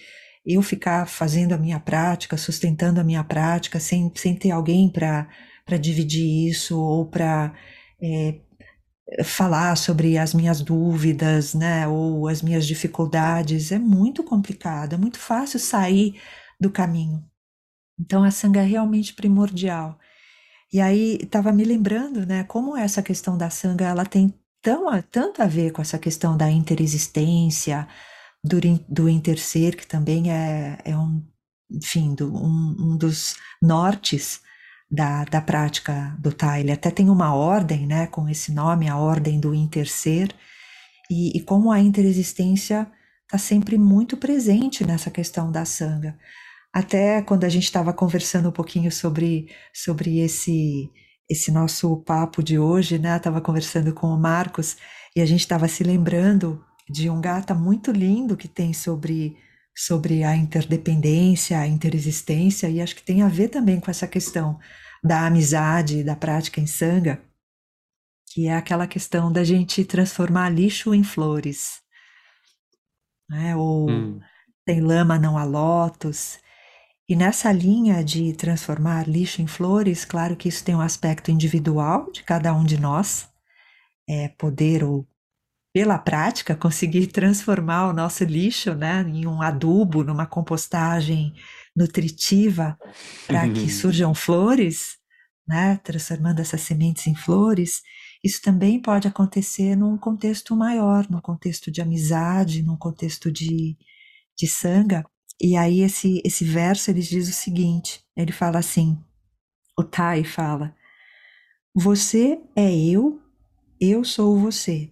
eu ficar fazendo a minha prática, sustentando a minha prática, sem, sem ter alguém para dividir isso ou para é, falar sobre as minhas dúvidas, né, ou as minhas dificuldades, é muito complicado, é muito fácil sair do caminho. Então a sanga é realmente primordial. E aí estava me lembrando, né, como essa questão da sanga ela tem tão, tanto a ver com essa questão da interexistência, do, do interser, que também é, é um, enfim, do, um, um dos nortes da, da prática do Tai. Ele até tem uma ordem, né, com esse nome, a ordem do interser, e, e como a interexistência está sempre muito presente nessa questão da sanga. Até quando a gente estava conversando um pouquinho sobre, sobre esse esse nosso papo de hoje, né? Estava conversando com o Marcos e a gente estava se lembrando de um gata muito lindo que tem sobre sobre a interdependência, a interexistência, e acho que tem a ver também com essa questão da amizade, da prática em sanga, que é aquela questão da gente transformar lixo em flores, né? ou hum. tem lama não há lotos. E nessa linha de transformar lixo em flores, claro que isso tem um aspecto individual de cada um de nós, é poder ou pela prática conseguir transformar o nosso lixo, né, em um adubo, numa compostagem nutritiva para que surjam flores, né, transformando essas sementes em flores. Isso também pode acontecer num contexto maior, num contexto de amizade, num contexto de, de sanga. E aí esse, esse verso ele diz o seguinte, ele fala assim, o Tai fala, você é eu, eu sou você.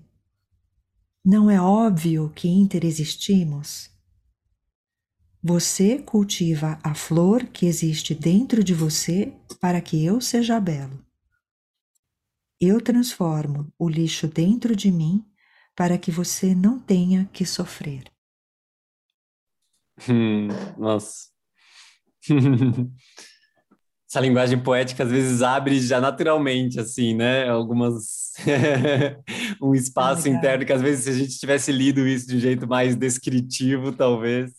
Não é óbvio que interexistimos? Você cultiva a flor que existe dentro de você para que eu seja belo. Eu transformo o lixo dentro de mim para que você não tenha que sofrer. Hum, nossa. Essa linguagem poética às vezes abre já naturalmente, assim, né? Algumas. um espaço interno que às vezes, se a gente tivesse lido isso de um jeito mais descritivo, talvez.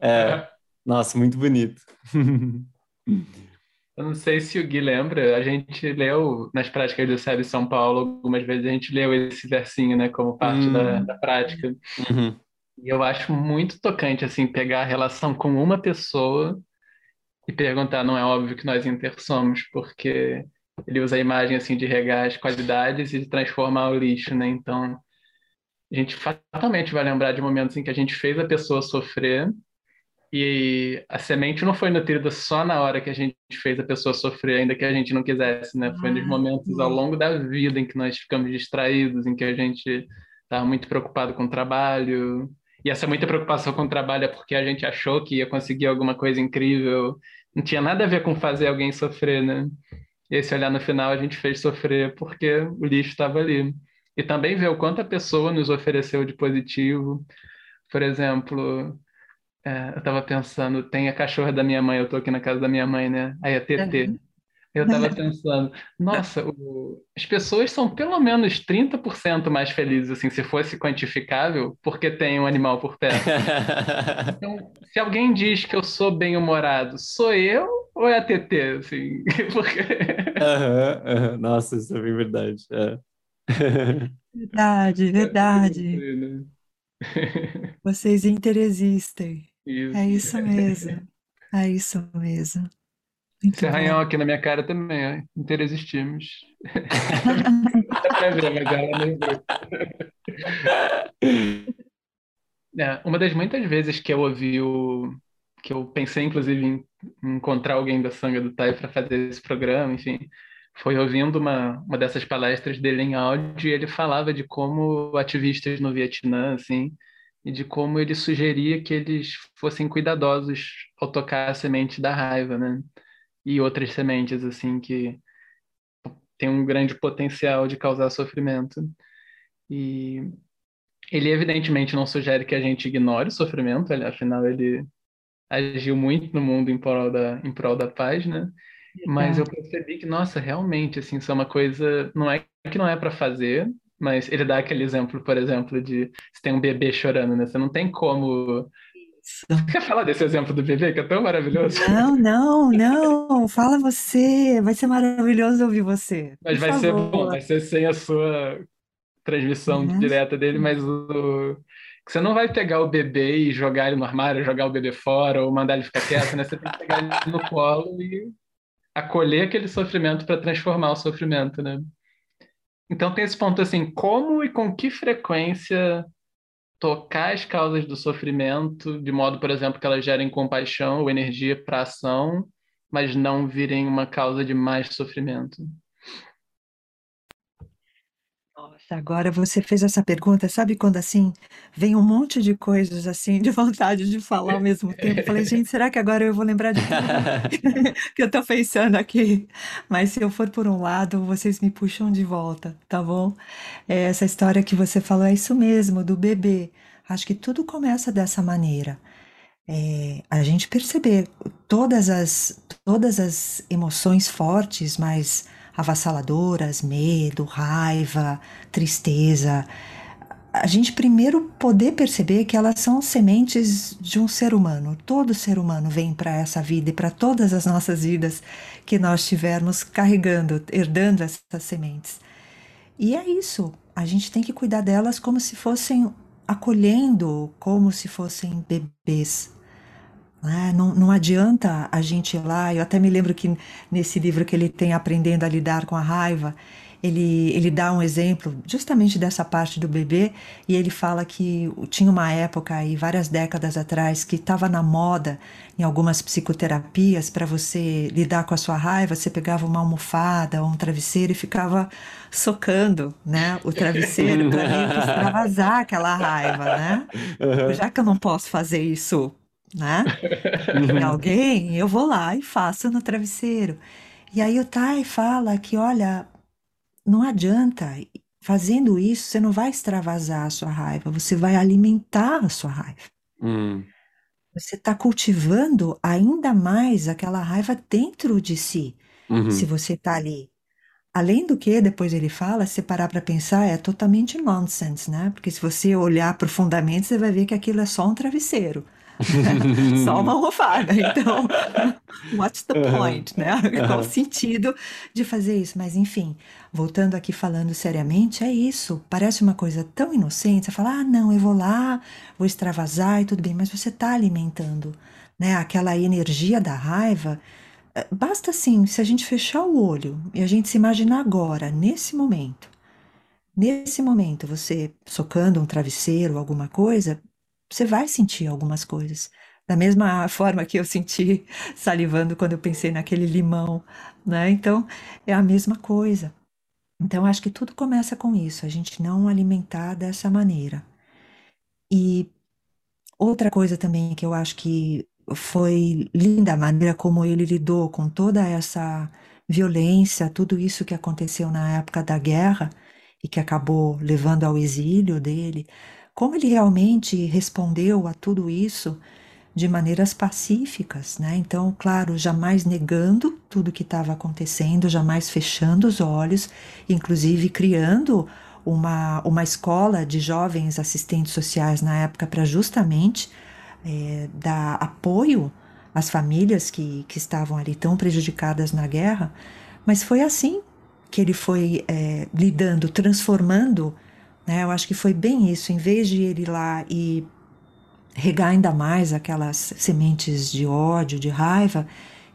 É... é. Nossa, muito bonito. Eu não sei se o Gui lembra, a gente leu nas práticas do SEB São Paulo, algumas vezes a gente leu esse versinho, né, como parte hum. da, da, prática. Uhum. E eu acho muito tocante, assim, pegar a relação com uma pessoa e perguntar, não é óbvio que nós intersomos, porque ele usa a imagem, assim, de regar as qualidades e de transformar o lixo, né? Então, a gente fatalmente vai lembrar de momentos em que a gente fez a pessoa sofrer e a semente não foi nutrida só na hora que a gente fez a pessoa sofrer, ainda que a gente não quisesse, né? Foi nos ah, momentos ao longo da vida em que nós ficamos distraídos, em que a gente estava muito preocupado com o trabalho. E essa muita preocupação com o trabalho é porque a gente achou que ia conseguir alguma coisa incrível. Não tinha nada a ver com fazer alguém sofrer, né? E esse olhar no final a gente fez sofrer porque o lixo estava ali. E também ver o quanto a pessoa nos ofereceu de positivo. Por exemplo, é, eu tava pensando, tem a cachorra da minha mãe, eu tô aqui na casa da minha mãe, né? Aí a TT. Uhum. Eu tava pensando, nossa, o, as pessoas são pelo menos 30% mais felizes, assim, se fosse quantificável, porque tem um animal por perto. Então, se alguém diz que eu sou bem-humorado, sou eu ou é a TT, assim? porque... Uhum, uhum. Nossa, isso é bem verdade. É. Verdade, verdade. Né? Vocês interexistem. Isso. É isso mesmo. É isso mesmo. Esse arranhão aqui na minha cara também, ó. Interexistimos. Dá pra ver, mas ela lembrou. É, uma das muitas vezes que eu ouvi o. que eu pensei, inclusive, em encontrar alguém da Sanga do Tai para fazer esse programa, enfim, foi ouvindo uma, uma dessas palestras dele em áudio e ele falava de como ativistas no Vietnã, assim, e de como ele sugeria que eles fossem cuidadosos ao tocar a semente da raiva, né? E outras sementes, assim, que tem um grande potencial de causar sofrimento. E ele, evidentemente, não sugere que a gente ignore o sofrimento, afinal, ele agiu muito no mundo em prol da, em prol da paz, né? Mas eu percebi que, nossa, realmente, assim, isso é uma coisa, não é que não é para fazer, mas ele dá aquele exemplo, por exemplo, de se tem um bebê chorando, né? Você não tem como. Quer falar desse exemplo do bebê, que é tão maravilhoso? Não, não, não. Fala você. Vai ser maravilhoso ouvir você. Mas vai favor. ser bom, vai ser sem a sua transmissão uhum. direta dele, mas o. Você não vai pegar o bebê e jogar ele no armário, jogar o bebê fora ou mandar ele ficar quieto, né? Você tem que pegar ele no colo e acolher aquele sofrimento para transformar o sofrimento, né? Então tem esse ponto assim, como e com que frequência tocar as causas do sofrimento, de modo, por exemplo, que elas gerem compaixão ou energia para ação, mas não virem uma causa de mais sofrimento. Agora você fez essa pergunta, sabe quando assim vem um monte de coisas assim, de vontade de falar ao mesmo tempo? Eu falei, gente, será que agora eu vou lembrar de tudo que eu estou pensando aqui? Mas se eu for por um lado, vocês me puxam de volta, tá bom? É, essa história que você falou é isso mesmo, do bebê. Acho que tudo começa dessa maneira. é, a gente perceber todas as, todas as emoções fortes, mais avassaladoras, medo, raiva, tristeza, a gente primeiro poder perceber que elas são sementes de um ser humano. Todo ser humano vem para essa vida e para todas as nossas vidas que nós tivermos carregando, herdando essas sementes. E é isso. A gente tem que cuidar delas como se fossem acolhendo, como se fossem bebês. Né? Não, não adianta a gente ir lá. Eu até me lembro que nesse livro que ele tem Aprendendo a Lidar com a Raiva, ele, ele dá um exemplo justamente dessa parte do bebê e ele fala que tinha uma época aí, várias décadas atrás, que estava na moda em algumas psicoterapias para você lidar com a sua raiva, você pegava uma almofada ou um travesseiro e ficava socando, né, o travesseiro para extravasar aquela raiva, né? Já que eu não posso fazer isso, né? Em alguém, eu vou lá e faço no travesseiro. E aí o Tai fala que, olha, não adianta. Fazendo isso, você não vai extravasar a sua raiva, você vai alimentar a sua raiva. Hum. Você está cultivando ainda mais aquela raiva dentro de si, uhum. se você está ali. Além do que, depois ele fala, se parar para pensar, é totalmente nonsense, né? Porque se você olhar profundamente, você vai ver que aquilo é só um travesseiro. Só uma almofada. Então, what's the point, né? Qual o sentido de fazer isso? Mas, enfim, voltando aqui falando seriamente, é isso. Parece uma coisa tão inocente. Você fala, ah, não, eu vou lá, vou extravasar e tudo bem. Mas você está alimentando né, aquela energia da raiva. Eh, basta assim, se a gente fechar o olho e a gente se imaginar agora, nesse momento, nesse momento, você socando um travesseiro, alguma coisa, você vai sentir algumas coisas. Da mesma forma que eu senti salivando quando eu pensei naquele limão, né? Então, é a mesma coisa. Então, acho que tudo começa com isso, a gente não alimentar dessa maneira. E outra coisa também que eu acho que foi linda a maneira como ele lidou com toda essa violência, tudo isso que aconteceu na época da guerra e que acabou levando ao exílio dele, como ele realmente respondeu a tudo isso de maneiras pacíficas, né? Então, claro, jamais negando tudo que estava acontecendo, jamais fechando os olhos, inclusive criando uma, uma escola de jovens assistentes sociais na época para justamente é, dar apoio às famílias que, que estavam ali tão prejudicadas na guerra. Mas foi assim que ele foi é, lidando, transformando né? Eu acho que foi bem isso. Em vez de ele ir lá e regar ainda mais aquelas sementes de ódio, de raiva,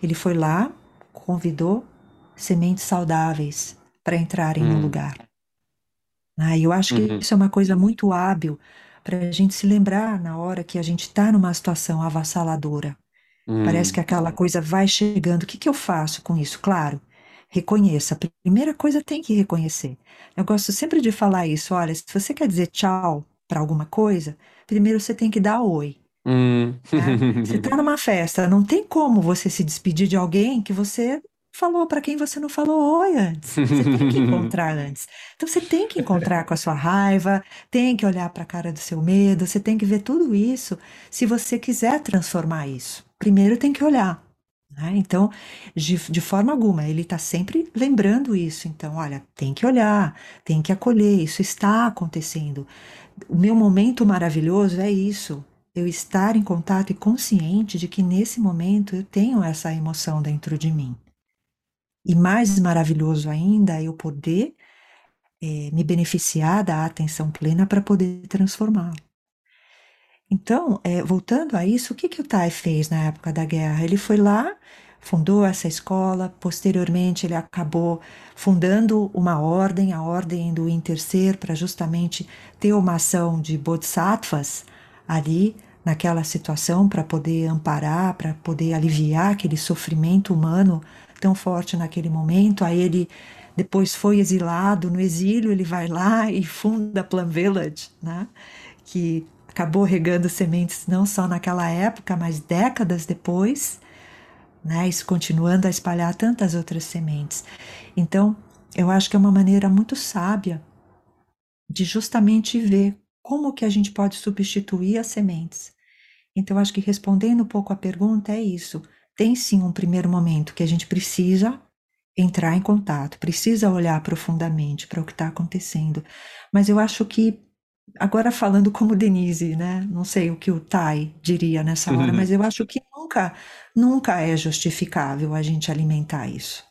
ele foi lá, convidou sementes saudáveis para entrarem hum. no lugar. Ah, eu acho que uhum. isso é uma coisa muito hábil para a gente se lembrar na hora que a gente está numa situação avassaladora. Hum. Parece que aquela coisa vai chegando. O que, que eu faço com isso? Claro, reconheça. A primeira coisa tem que reconhecer. Eu gosto sempre de falar isso. Olha, se você quer dizer tchau para alguma coisa, primeiro você tem que dar oi. Hum. Né? Você está numa festa, não tem como você se despedir de alguém que você falou para quem você não falou oi antes. Você tem que encontrar antes. Então você tem que encontrar com a sua raiva, tem que olhar para a cara do seu medo, você tem que ver tudo isso se você quiser transformar isso. Primeiro tem que olhar. Né? Então, de, de forma alguma, ele está sempre lembrando isso. Então, olha, tem que olhar, tem que acolher, isso está acontecendo. O meu momento maravilhoso é isso, eu estar em contato e consciente de que nesse momento eu tenho essa emoção dentro de mim. E mais maravilhoso ainda é eu poder é, me beneficiar da atenção plena para poder transformá-lo. Então, é, voltando a isso, o que, que o Tai fez na época da guerra? Ele foi lá, fundou essa escola, posteriormente ele acabou fundando uma ordem, a Ordem do Intercer, para justamente ter uma ação de bodhisattvas ali naquela situação, para poder amparar, para poder aliviar aquele sofrimento humano tão forte naquele momento. Aí ele depois foi exilado, no exílio ele vai lá e funda Plum Village, né? que acabou regando sementes não só naquela época, mas décadas depois, né? Isso continuando a espalhar tantas outras sementes. Então, eu acho que é uma maneira muito sábia de justamente ver como que a gente pode substituir as sementes Então, acho que respondendo um pouco a pergunta é isso. Tem sim um primeiro momento que a gente precisa entrar em contato, precisa olhar profundamente para o que está acontecendo. Mas eu acho que, agora falando como Denise, né? Não sei o que o Tai diria nessa hora, uhum. mas eu acho que nunca, nunca é justificável a gente alimentar isso.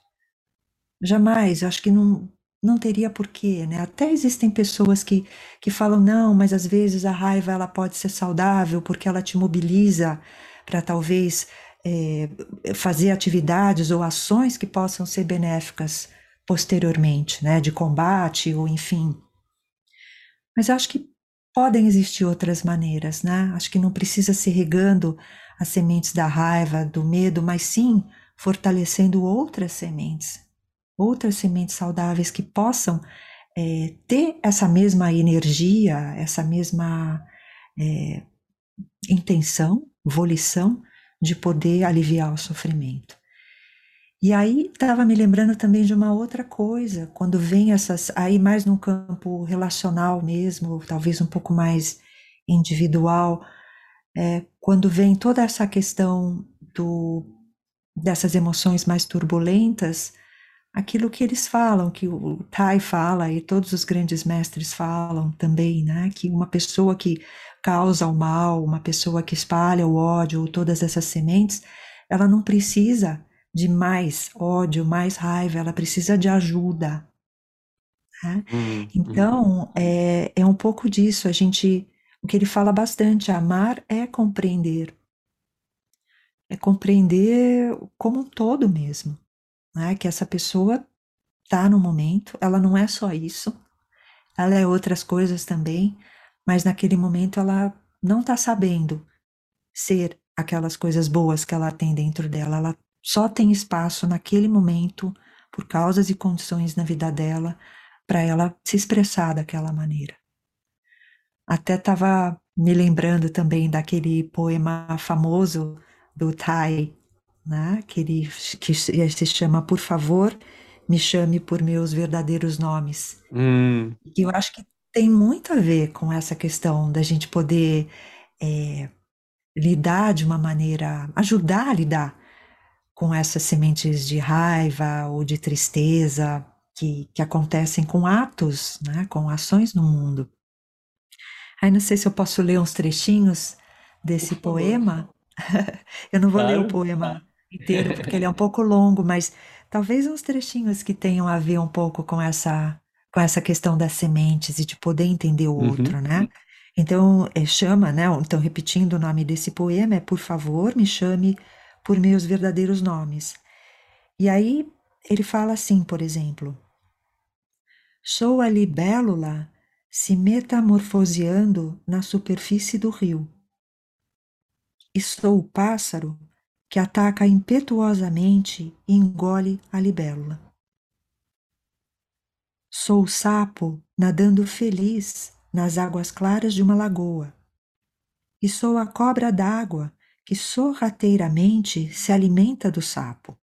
Jamais, eu acho que não, não teria porquê, né? Até existem pessoas que, que falam, não, mas às vezes a raiva ela pode ser saudável porque ela te mobiliza para talvez é, fazer atividades ou ações que possam ser benéficas posteriormente, né? De combate ou enfim. Mas acho que podem existir outras maneiras, né? Acho que não precisa ser regando as sementes da raiva, do medo, mas sim fortalecendo outras sementes outras sementes saudáveis que possam é, ter essa mesma energia, essa mesma é, intenção, volição de poder aliviar o sofrimento. E aí estava me lembrando também de uma outra coisa, quando vem essas, aí mais no campo relacional mesmo, talvez um pouco mais individual, é, quando vem toda essa questão do, dessas emoções mais turbulentas, aquilo que eles falam, que o Tai fala e todos os grandes mestres falam também, né? Que uma pessoa que causa o mal, uma pessoa que espalha o ódio, ou todas essas sementes, ela não precisa de mais ódio, mais raiva, ela precisa de ajuda. Né? Uhum. Então, é, é um pouco disso, a gente, o que ele fala bastante, amar é compreender. É compreender como um todo mesmo né? Que essa pessoa está no momento, ela não é só isso, ela é outras coisas também, mas naquele momento ela não está sabendo ser aquelas coisas boas que ela tem dentro dela, ela só tem espaço naquele momento, por causas e condições na vida dela, para ela se expressar daquela maneira. Até estava me lembrando também daquele poema famoso do Tai né? que, ele, que se chama Por Favor, Me Chame por Meus Verdadeiros Nomes. Hum. E eu acho que tem muito a ver com essa questão da gente poder é, lidar de uma maneira, ajudar a lidar com essas sementes de raiva ou de tristeza que, que acontecem com atos, né, com ações no mundo. Aí não sei se eu posso ler uns trechinhos desse poema. eu não vou claro. ler o poema inteiro, porque ele é um pouco longo, mas talvez uns trechinhos que tenham a ver um pouco com essa com essa questão das sementes e de poder entender o uhum. outro, né? Então, é, chama, né? Então, repetindo o nome desse poema, é Por favor, me chame por meus verdadeiros nomes. E aí, ele fala assim, por exemplo: Sou a libélula se metamorfoseando na superfície do rio. E sou o pássaro que ataca impetuosamente e engole a libélula. Sou o sapo nadando feliz nas águas claras de uma lagoa, e sou a cobra d'água que sorrateiramente se alimenta do sapo.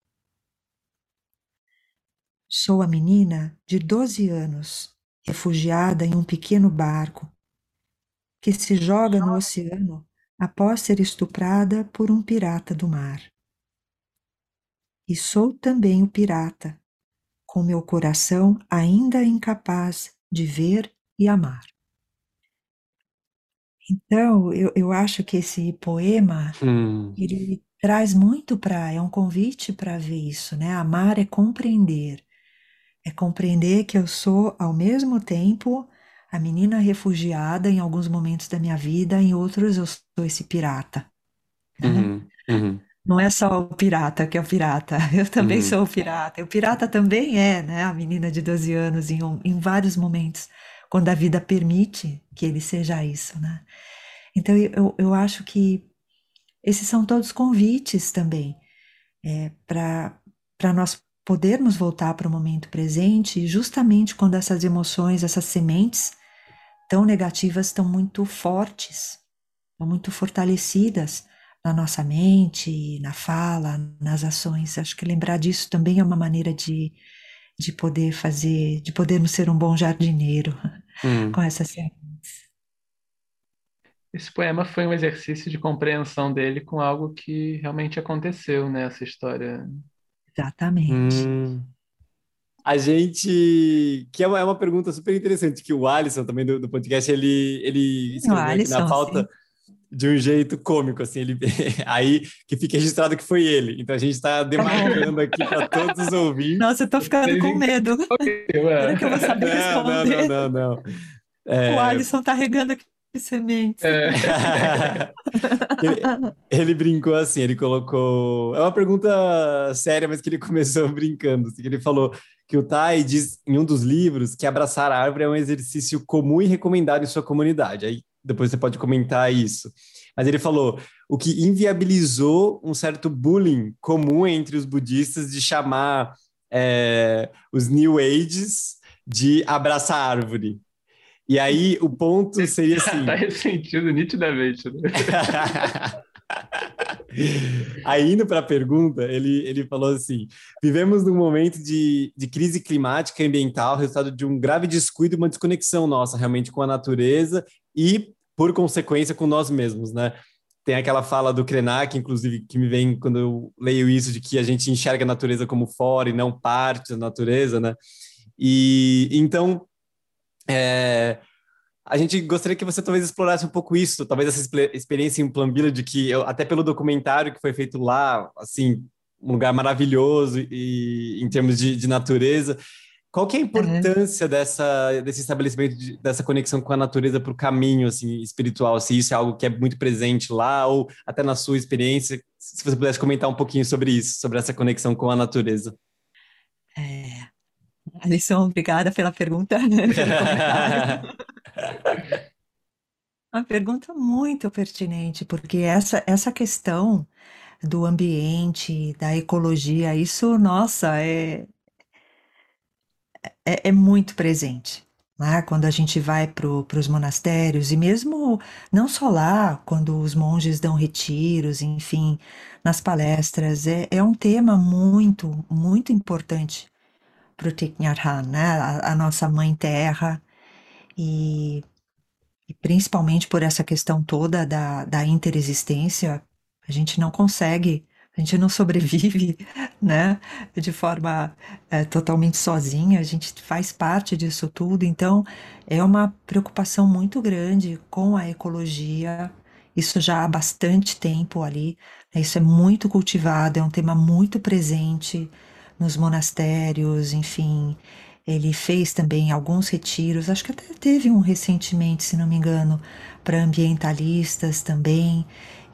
Sou a menina de doze anos, refugiada em um pequeno barco, que se joga no oceano após ser estuprada por um pirata do mar. E sou também o pirata, com meu coração ainda incapaz de ver e amar. Então, eu, eu acho que esse poema, hum. ele traz muito para, é um convite para ver isso, né? Amar é compreender. É compreender que eu sou, ao mesmo tempo, a menina refugiada em alguns momentos da minha vida, em outros eu sou esse pirata. Né? Uhum, uhum. Não é só o pirata que é o pirata, eu também uhum. sou o pirata. O pirata também é né, a menina de 12 anos em, em vários momentos, quando a vida permite que ele seja isso. Né? Então eu, eu acho que esses são todos convites também é, para nós podermos voltar para o momento presente, justamente quando essas emoções, essas sementes tão negativas estão muito fortes, estão muito fortalecidas na nossa mente, na fala, nas ações. Acho que lembrar disso também é uma maneira de, de poder fazer, de podermos ser um bom jardineiro hum. com essas sementes. esse poema foi um exercício de compreensão dele com algo que realmente aconteceu, né? Essa história. Exatamente. Hum. A gente. Que é uma, é uma pergunta super interessante, que o Alisson, também do, do podcast, ele, ele escreveu aqui na pauta. Sim de um jeito cômico, assim, ele aí que fique registrado que foi ele. Então a gente está demarcando aqui para todos os ouvintes. Nossa, eu tô ficando com medo. Será que eu vou saber não, responder? Não, não, não, não. É... O Alisson tá regando aqui sementes. É. ele, ele, brincou assim, ele colocou. É uma pergunta séria, mas que ele começou brincando. Assim, ele falou que o Tai diz em um dos livros que abraçar a árvore é um exercício comum e recomendado em sua comunidade. Aí depois você pode comentar isso. Mas ele falou o que inviabilizou um certo bullying comum entre os budistas de chamar é, os New Ages de abraçar árvore. E aí o ponto seria assim. tá ressentido nitidamente. Né? Aí, indo para a pergunta, ele, ele falou assim: vivemos num momento de, de crise climática e ambiental, resultado de um grave descuido e uma desconexão nossa realmente com a natureza e, por consequência, com nós mesmos, né? Tem aquela fala do Krenak, inclusive, que me vem quando eu leio isso, de que a gente enxerga a natureza como fora e não parte da natureza, né? E então, é, a gente gostaria que você talvez explorasse um pouco isso, talvez essa experiência em Plan Village, que eu, até pelo documentário que foi feito lá, assim, um lugar maravilhoso e em termos de, de natureza. Qual que é a importância uhum. dessa, desse estabelecimento, de, dessa conexão com a natureza para o caminho assim, espiritual? Se isso é algo que é muito presente lá ou até na sua experiência, se você pudesse comentar um pouquinho sobre isso, sobre essa conexão com a natureza. É... Alisson, obrigada pela pergunta. Uma pergunta muito pertinente, porque essa, essa questão do ambiente, da ecologia, isso, nossa, é, é, é muito presente. Né? Quando a gente vai para os monastérios, e mesmo não só lá, quando os monges dão retiros, enfim, nas palestras, é, é um tema muito, muito importante para o Thich né? a, a nossa mãe terra, e, e principalmente por essa questão toda da, da interexistência, a gente não consegue, a gente não sobrevive, né, de forma é, totalmente sozinha, a gente faz parte disso tudo, então é uma preocupação muito grande com a ecologia, isso já há bastante tempo ali, né, isso é muito cultivado, é um tema muito presente nos monastérios, enfim, ele fez também alguns retiros, acho que até teve um recentemente, se não me engano, para ambientalistas também.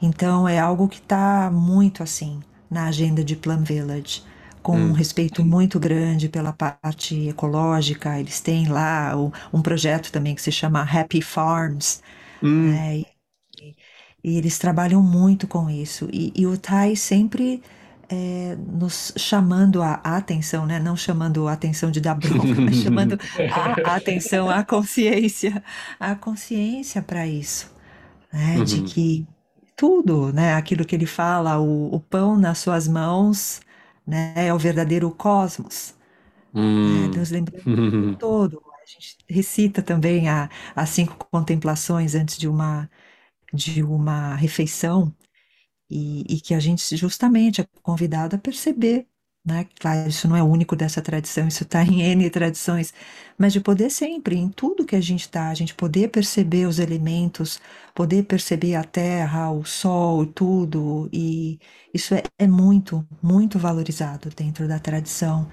Então é algo que está muito assim na agenda de Plum Village, com hum. um respeito muito grande pela parte ecológica. Eles têm lá um projeto também que se chama Happy Farms. Hum. Né? E, e, eles trabalham muito com isso. E, e o Tai sempre é, nos chamando a, a, atenção, né? não chamando a atenção de dar bronca, mas chamando a, a, atenção, a consciência, a consciência para isso, né? Uhum. de que tudo, né? aquilo que ele fala, o, o pão nas suas mãos né? é o verdadeiro cosmos. Uhum. Né? Deus lembra uhum. todo. A gente recita também a, as cinco contemplações antes de uma, de uma refeição. E, e que a gente justamente é convidado a perceber né? Claro, isso não é único dessa tradição, isso está em N tradições, mas de poder sempre, em tudo que a gente está, a gente poder perceber os elementos, poder perceber a terra, o sol, tudo, e isso é, é muito, muito valorizado dentro da tradição.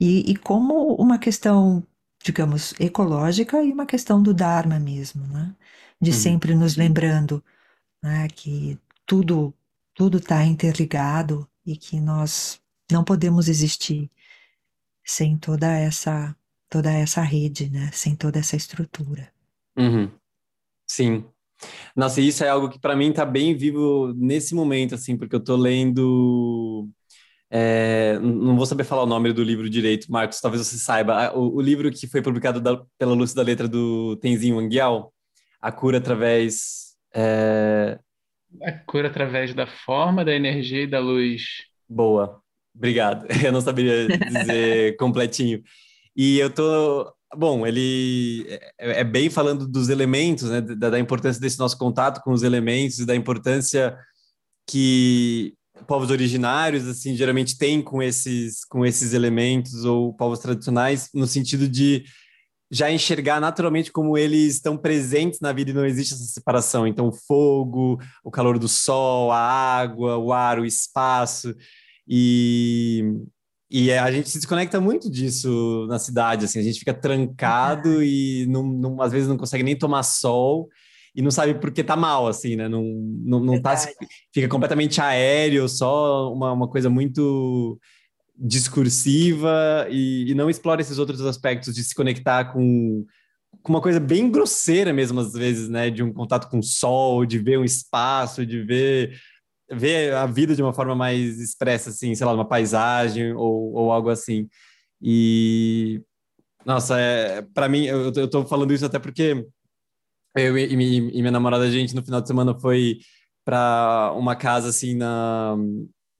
E, e, como uma questão, digamos, ecológica e uma questão do Dharma mesmo, né? De uhum. sempre nos lembrando né, que tudo tudo está interligado e que nós não podemos existir sem toda essa toda essa rede, né? Sem toda essa estrutura. Uhum. Sim. Nossa, isso é algo que para mim está bem vivo nesse momento, assim, porque eu estou lendo. É, não vou saber falar o nome do livro direito, Marcos, talvez você saiba. O, o livro que foi publicado da, pela Lúcia da Letra do Tenzin Wangyal, A Cura Através é, a cura através da forma, da energia e da luz. Boa, obrigado. Eu não saberia dizer completinho. E eu tô. Bom, ele é, é bem falando dos elementos, né? Da, da importância desse nosso contato com os elementos e da importância que povos originários assim geralmente têm com esses com esses elementos ou povos tradicionais no sentido de já enxergar naturalmente como eles estão presentes na vida e não existe essa separação. Então, o fogo, o calor do sol, a água, o ar, o espaço. E, e a gente se desconecta muito disso na cidade, assim, a gente fica trancado e não, não, às vezes não consegue nem tomar sol e não sabe por que tá mal, assim, né? Não, não, não tá, fica completamente aéreo, só uma, uma coisa muito discursiva e, e, não explora esses outros aspectos de se conectar com, com uma coisa bem grosseira mesmo, às vezes, né? De um contato com o sol, de ver um espaço, de ver, ver a vida de uma forma mais expressa, assim, sei lá, uma paisagem ou, ou algo assim. E, nossa, é, para mim, eu, eu tô falando isso até porque eu e, e minha namorada, a gente, no final de semana foi para uma casa assim na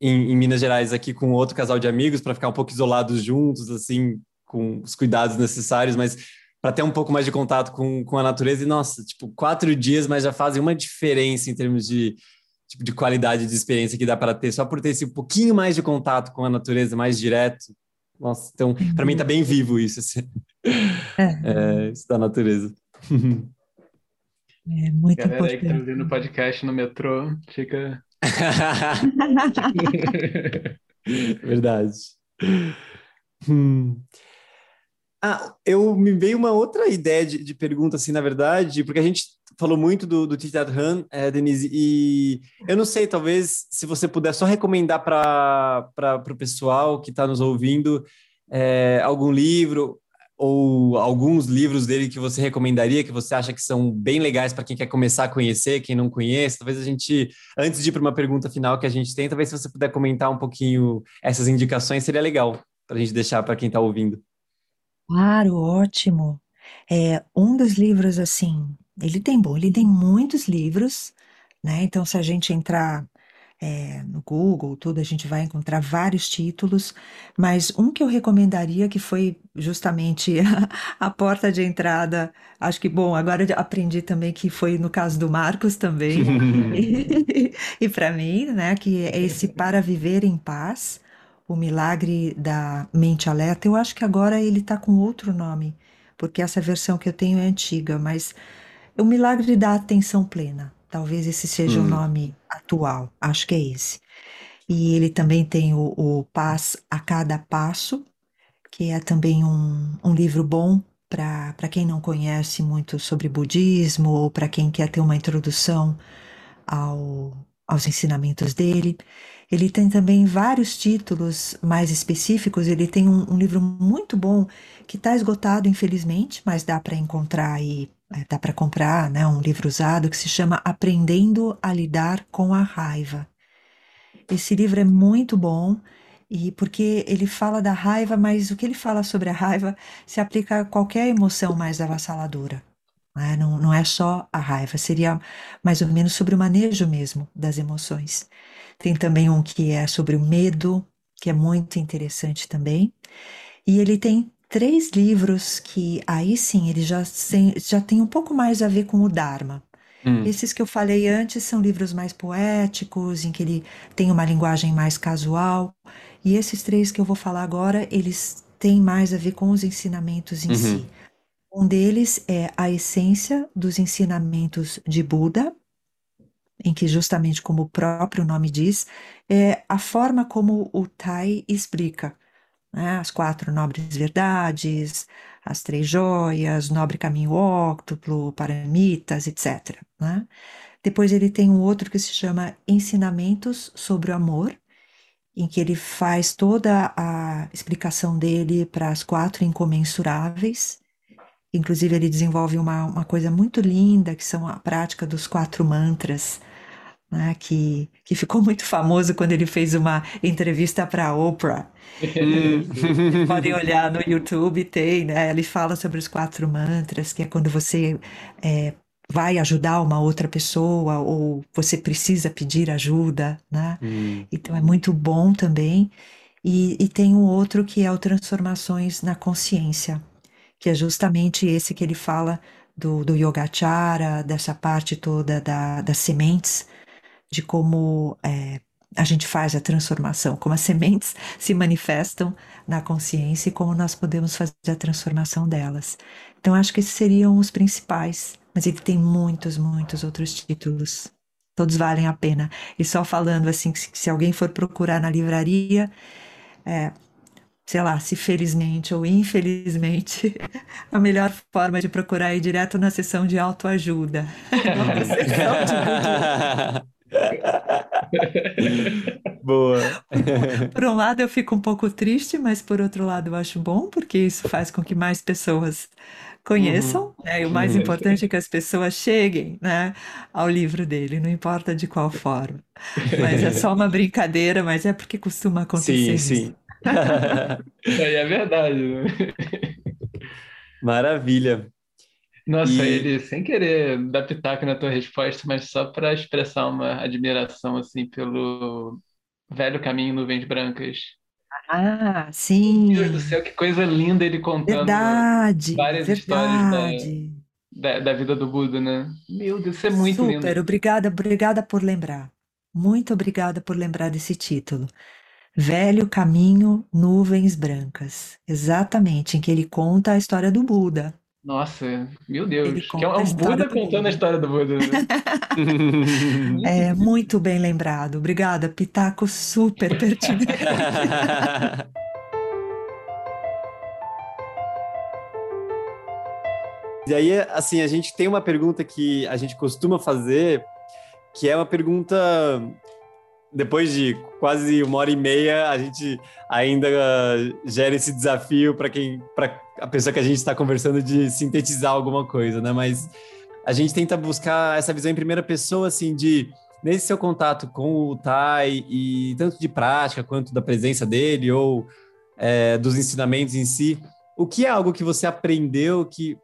em, em Minas Gerais aqui com outro casal de amigos para ficar um pouco isolados juntos, assim, com os cuidados necessários, mas para ter um pouco mais de contato com, com a natureza. E, nossa, tipo, quatro dias, mas já fazem uma diferença em termos de, tipo, de qualidade de experiência que dá para ter, só por ter esse pouquinho mais de contato com a natureza, mais direto. Nossa, então, para mim tá bem vivo isso, assim. É. é, isso da natureza. É muito Galera importante. aí que tá ouvindo o podcast no metrô, fica Verdade. Hum. Ah, eu me veio uma outra ideia de, de, pergunta, assim, na verdade, porque a gente falou muito do, do Titi Han, é, Denise, e eu não sei, talvez, se você puder só recomendar para o pessoal que está nos ouvindo é, algum livro ou alguns livros dele que você recomendaria, que você acha que são bem legais para quem quer começar a conhecer, quem não conhece? Talvez a gente, antes de ir para uma pergunta final que a gente tem, talvez se você puder comentar um pouquinho essas indicações, seria legal para a gente deixar para quem está ouvindo. Claro, ótimo. É, um dos livros, assim, ele tem bom, ele tem muitos livros, né? Então, se a gente entrar é, no Google, tudo, a gente vai encontrar vários títulos, mas um que eu recomendaria, que foi justamente a, a porta de entrada, acho que, bom, agora eu aprendi também que foi no caso do Marcos também, e, e para mim, né, que é esse Para Viver em Paz, o Milagre da Mente Alerta, eu acho que agora ele está com outro nome, porque essa versão que eu tenho é antiga, mas o Milagre da Atenção Plena. Talvez esse seja hum. o nome atual, acho que é esse. E ele também tem o, o Paz a Cada Passo, que é também um, um livro bom para quem não conhece muito sobre budismo ou para quem quer ter uma introdução ao, aos ensinamentos dele. Ele tem também vários títulos mais específicos. Ele tem um, um livro muito bom que está esgotado, infelizmente, mas dá para encontrar aí é, dá para comprar né, um livro usado que se chama Aprendendo a Lidar com a Raiva. Esse livro é muito bom e porque ele fala da raiva, mas o que ele fala sobre a raiva se aplica a qualquer emoção mais avassaladora. Né? Não, não é só a raiva, seria mais ou menos sobre o manejo mesmo das emoções. Tem também um que é sobre o medo, que é muito interessante também. E ele tem três livros que aí sim ele já, já tem um pouco mais a ver com o Dharma. Hum. Esses que eu falei antes são livros mais poéticos, em que ele tem uma linguagem mais casual. E esses três que eu vou falar agora, eles têm mais a ver com os ensinamentos em uhum. si. Um deles é a essência dos ensinamentos de Buda, em que justamente como o próprio nome diz, é a forma como o Tai explica né? as quatro nobres verdades, as três joias, nobre caminho óctuplo, paramitas, etc. Né? Depois ele tem um outro que se chama Ensinamentos sobre o Amor, em que ele faz toda a explicação dele para as quatro incomensuráveis. Inclusive, ele desenvolve uma, uma coisa muito linda, que são a prática dos quatro mantras, né, que, que ficou muito famoso quando ele fez uma entrevista para a Oprah. Hum. Podem olhar no YouTube, tem, né? Ele fala sobre os quatro mantras, que é quando você é, vai ajudar uma outra pessoa ou você precisa pedir ajuda, né? Hum. Então é muito bom também. E, e tem um outro que é o Transformações na Consciência, que é justamente esse que ele fala do, do Yogacara, dessa parte toda da, das sementes, de como é, a gente faz a transformação, como as sementes se manifestam na consciência e como nós podemos fazer a transformação delas. Então, acho que esses seriam os principais, mas ele tem muitos, muitos outros títulos. Todos valem a pena. E só falando assim, que se alguém for procurar na livraria, é, sei lá, se felizmente ou infelizmente, a melhor forma de procurar é ir direto na sessão de autoajuda. Boa. Por um lado eu fico um pouco triste, mas por outro lado eu acho bom, porque isso faz com que mais pessoas conheçam, uhum. né? E o mais importante é que as pessoas cheguem, né, ao livro dele, não importa de qual forma. Mas é só uma brincadeira, mas é porque costuma acontecer. Sim, sim. Isso aí é verdade. Né? Maravilha. Nossa, e... ele, sem querer dar pitaco na tua resposta, mas só para expressar uma admiração, assim, pelo velho caminho Nuvens Brancas. Ah, sim. Meu Deus do céu, que coisa linda ele contando verdade, várias verdade. histórias da, da, da, vida do Buda, né? Meu Deus, isso é muito Super, lindo. Super, obrigada, obrigada por lembrar. Muito obrigada por lembrar desse título. Velho Caminho, Nuvens Brancas. Exatamente, em que ele conta a história do Buda. Nossa, meu Deus. Que é um Buda contando a história do Buda. Né? é, muito bem lembrado. Obrigada, Pitaco super pertinente. e aí, assim, a gente tem uma pergunta que a gente costuma fazer, que é uma pergunta depois de quase uma hora e meia, a gente ainda gera esse desafio para quem, para a pessoa que a gente está conversando de sintetizar alguma coisa, né? Mas a gente tenta buscar essa visão em primeira pessoa, assim, de nesse seu contato com o Tai e tanto de prática quanto da presença dele ou é, dos ensinamentos em si, o que é algo que você aprendeu que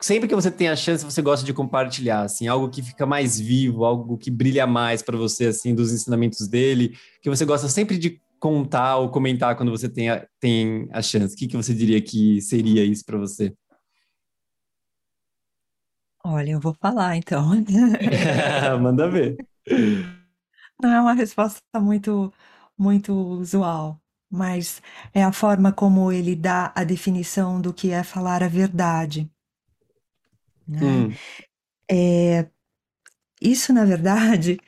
sempre que você tem a chance, você gosta de compartilhar, assim, algo que fica mais vivo, algo que brilha mais para você, assim, dos ensinamentos dele, que você gosta sempre de contar ou comentar quando você tem a, tem a chance. O que, que você diria que seria isso para você? Olha, eu vou falar então. Manda ver. Não é uma resposta muito, muito usual, mas é a forma como ele dá a definição do que é falar a verdade. Né? Hum. É, isso, na verdade,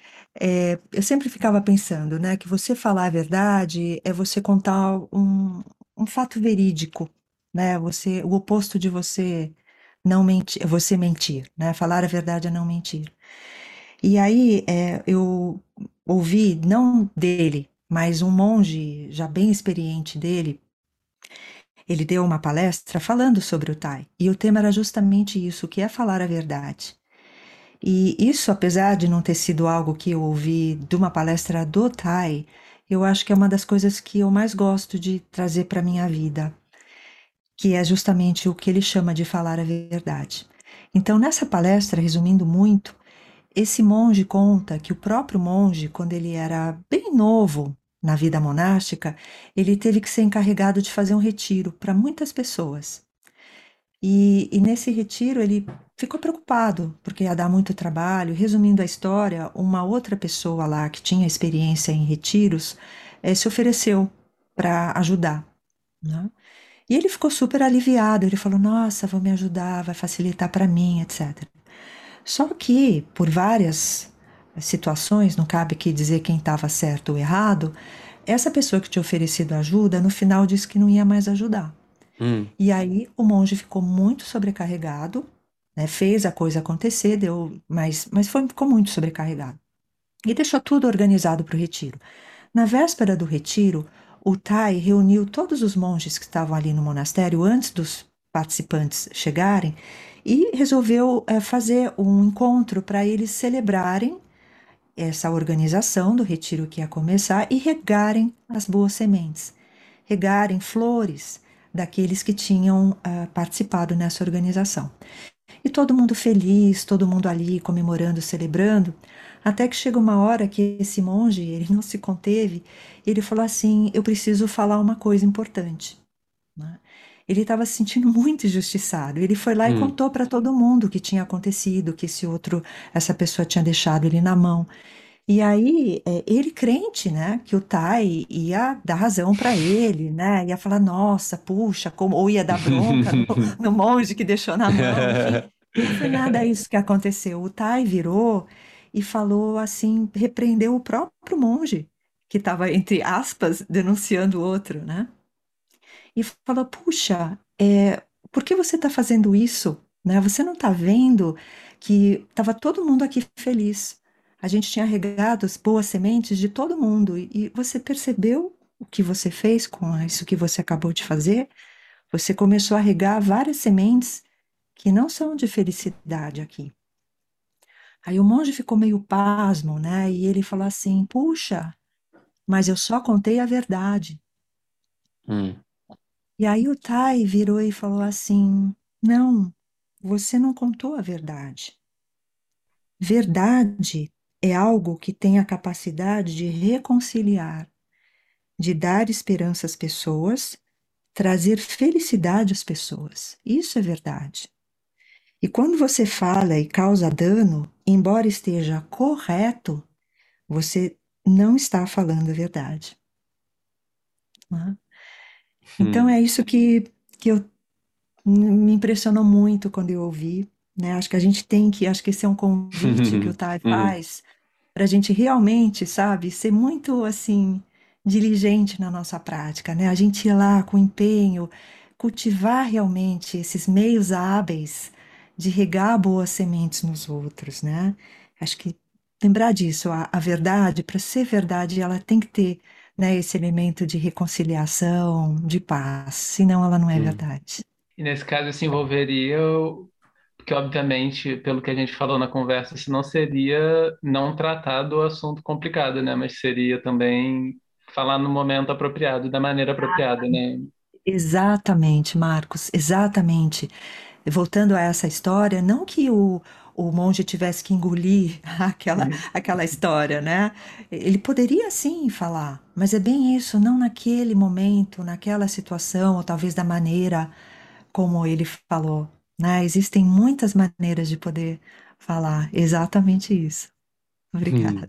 é, eu sempre ficava pensando, né, que você falar a verdade é você contar um, um fato verídico, né? Você, o oposto de você não mentir, você mentir, né? Falar a verdade é não mentir. E aí é, eu ouvi não dele, mas um monge já bem experiente dele ele deu uma palestra falando sobre o Tai, e o tema era justamente isso, o que é falar a verdade. E isso, apesar de não ter sido algo que eu ouvi de uma palestra do Tai, eu acho que é uma das coisas que eu mais gosto de trazer para minha vida, que é justamente o que ele chama de falar a verdade. Então, nessa palestra, resumindo muito, esse monge conta que o próprio monge, quando ele era bem novo, na vida monástica, ele teve que ser encarregado de fazer um retiro para muitas pessoas. E, e, nesse retiro ele ficou preocupado, porque ia dar muito trabalho. Resumindo a história, uma outra pessoa lá que tinha experiência em retiros eh, se ofereceu para ajudar. Né? E ele ficou super aliviado. Ele falou: Nossa, vou me ajudar, vai facilitar para mim, etc. Só que, por várias situações, não cabe aqui dizer quem estava certo ou errado, essa pessoa que tinha oferecido ajuda, no final disse que não ia mais ajudar. Hum. E aí o monge ficou muito sobrecarregado, né, fez a coisa acontecer, deu, mas, mas foi, ficou muito sobrecarregado. E deixou tudo organizado para o retiro. Na véspera do retiro, o Tai reuniu todos os monges que estavam ali no monastério antes dos participantes chegarem e resolveu é, fazer um encontro para eles celebrarem essa organização do retiro que ia começar e regarem as boas sementes, regarem flores daqueles que tinham uh, participado nessa organização. E todo mundo feliz, todo mundo ali comemorando, celebrando, até que chega uma hora que esse monge, ele não se conteve, ele falou assim: Eu preciso falar uma coisa importante. Né? Ele estava se sentindo muito injustiçado. Ele foi lá hum. e contou para todo mundo o que tinha acontecido, que esse outro, essa pessoa tinha deixado ele na mão. E aí, é, ele crente, né, que o Tai ia dar razão para ele, né, ia falar, nossa, puxa, como, ou ia dar bronca no, no monge que deixou na mão, enfim. Não foi nada isso que aconteceu. O Tai virou e falou assim, repreendeu o próprio monge, que estava, entre aspas, denunciando o outro, né, e falou, puxa, é, por que você está fazendo isso? Né? Você não está vendo que estava todo mundo aqui feliz a gente tinha regado as boas sementes de todo mundo. E você percebeu o que você fez com isso que você acabou de fazer? Você começou a regar várias sementes que não são de felicidade aqui. Aí o monge ficou meio pasmo, né? E ele falou assim: Puxa, mas eu só contei a verdade. Hum. E aí o Tai virou e falou assim: Não, você não contou a verdade. Verdade é algo que tem a capacidade de reconciliar, de dar esperança às pessoas, trazer felicidade às pessoas. Isso é verdade. E quando você fala e causa dano, embora esteja correto, você não está falando a verdade. Né? Então hum. é isso que, que eu, me impressionou muito quando eu ouvi. Né? Acho que a gente tem que, acho que esse é um convite que o Tai hum. faz para a gente realmente, sabe, ser muito assim diligente na nossa prática, né? A gente ir lá com empenho, cultivar realmente esses meios hábeis de regar boas sementes nos outros, né? Acho que lembrar disso, a, a verdade, para ser verdade, ela tem que ter né, esse elemento de reconciliação, de paz, senão ela não é verdade. E nesse caso se envolveria que obviamente, pelo que a gente falou na conversa, se não seria não tratar do assunto complicado, né? Mas seria também falar no momento apropriado, da maneira apropriada, né? Exatamente, Marcos, exatamente. Voltando a essa história, não que o, o monge tivesse que engolir aquela, uhum. aquela história, né? Ele poderia sim falar, mas é bem isso, não naquele momento, naquela situação, ou talvez da maneira como ele falou. Né? Existem muitas maneiras de poder falar exatamente isso. Obrigada. Hum.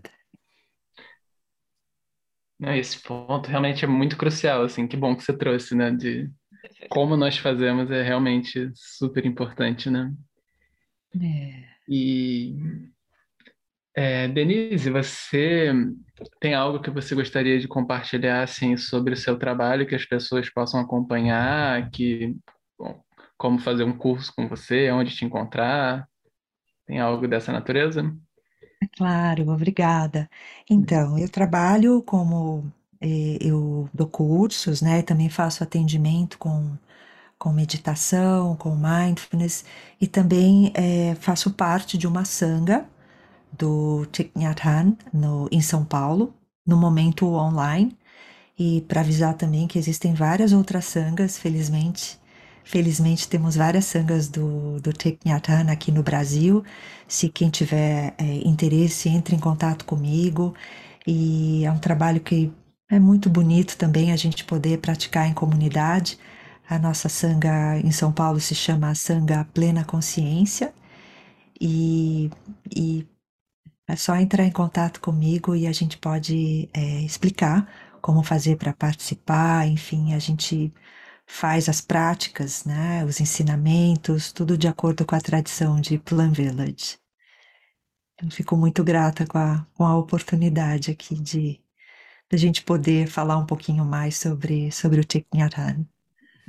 Esse ponto realmente é muito crucial, assim, que bom que você trouxe, né? De como nós fazemos é realmente super importante, né? É. E é, Denise, você tem algo que você gostaria de compartilhar assim sobre o seu trabalho que as pessoas possam acompanhar, que bom, como fazer um curso com você, onde te encontrar? Tem algo dessa natureza? É claro, obrigada. Então, eu trabalho como eu dou cursos, né? Também faço atendimento com, com meditação, com mindfulness, e também eh, faço parte de uma sanga do Thich Nhat Hanh no, em São Paulo, no momento online. E para avisar também que existem várias outras sangas, felizmente, Felizmente temos várias sangas do, do Thich Nhat Hanh aqui no Brasil. Se quem tiver é, interesse, entre em contato comigo. E é um trabalho que é muito bonito também a gente poder praticar em comunidade. A nossa sanga em São Paulo se chama Sanga Plena Consciência. E, e é só entrar em contato comigo e a gente pode é, explicar como fazer para participar. Enfim, a gente faz as práticas, né, os ensinamentos, tudo de acordo com a tradição de Plan Village. Eu fico muito grata com a, com a oportunidade aqui de a gente poder falar um pouquinho mais sobre, sobre o Thich Nhat Hanh.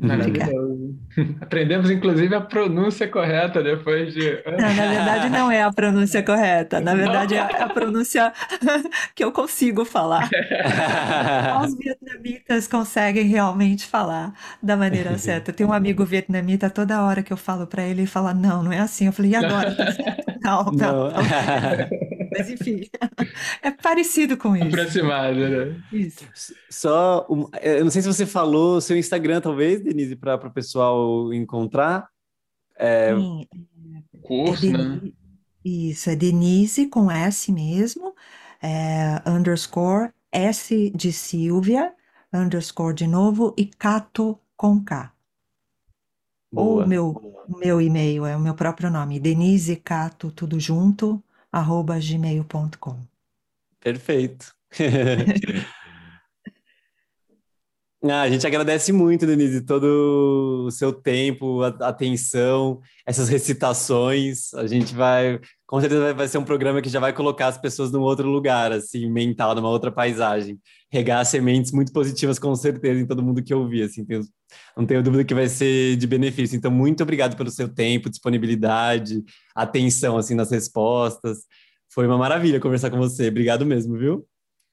Maravilhoso. Aprendemos, inclusive, a pronúncia correta depois de. Não, na verdade, não é a pronúncia correta. Na verdade, é a pronúncia que eu consigo falar. Os vietnamitas conseguem realmente falar da maneira certa. Tem um amigo vietnamita, toda hora que eu falo para ele, ele fala: Não, não é assim. Eu falei: E agora? Tá não, não. não. Mas enfim, é parecido com isso. Aproximado, né? Isso. Só, um, eu não sei se você falou seu Instagram, talvez, Denise, para o pessoal encontrar. É... Sim, Curso, é né? Denise, isso, é Denise com S mesmo, é, underscore S de Silvia, underscore de novo e Cato com K. Ou o Boa. meu, o meu e-mail é o meu próprio nome, Denise Cato, tudo junto, gmail.com. Perfeito. Ah, a gente agradece muito, Denise, todo o seu tempo, a atenção, essas recitações. A gente vai, com certeza vai, ser um programa que já vai colocar as pessoas num outro lugar, assim, mental, numa outra paisagem. Regar sementes muito positivas, com certeza, em todo mundo que ouvir, assim, tenho- não tenho dúvida que vai ser de benefício. Então, muito obrigado pelo seu tempo, disponibilidade, atenção, assim, nas respostas. Foi uma maravilha conversar com você. Obrigado mesmo, viu?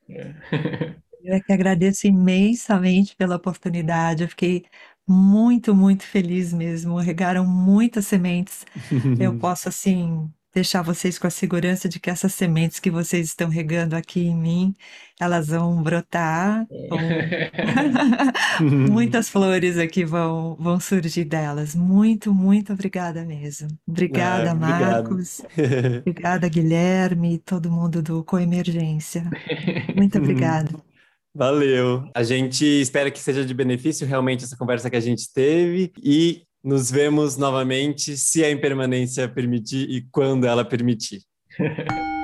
Eu é que agradeço imensamente pela oportunidade. Eu fiquei muito, muito feliz mesmo. Regaram muitas sementes. Eu posso, assim, deixar vocês com a segurança de que essas sementes que vocês estão regando aqui em mim, elas vão brotar, vão- muitas flores aqui vão, vão surgir delas. Muito, muito obrigada mesmo. Obrigada, obrigado. Marcos. Obrigada, Guilherme e todo mundo do Coemergência. Muito obrigada. Valeu. A gente espera que seja de benefício realmente essa conversa que a gente teve e nos vemos novamente se a impermanência permitir e quando ela permitir.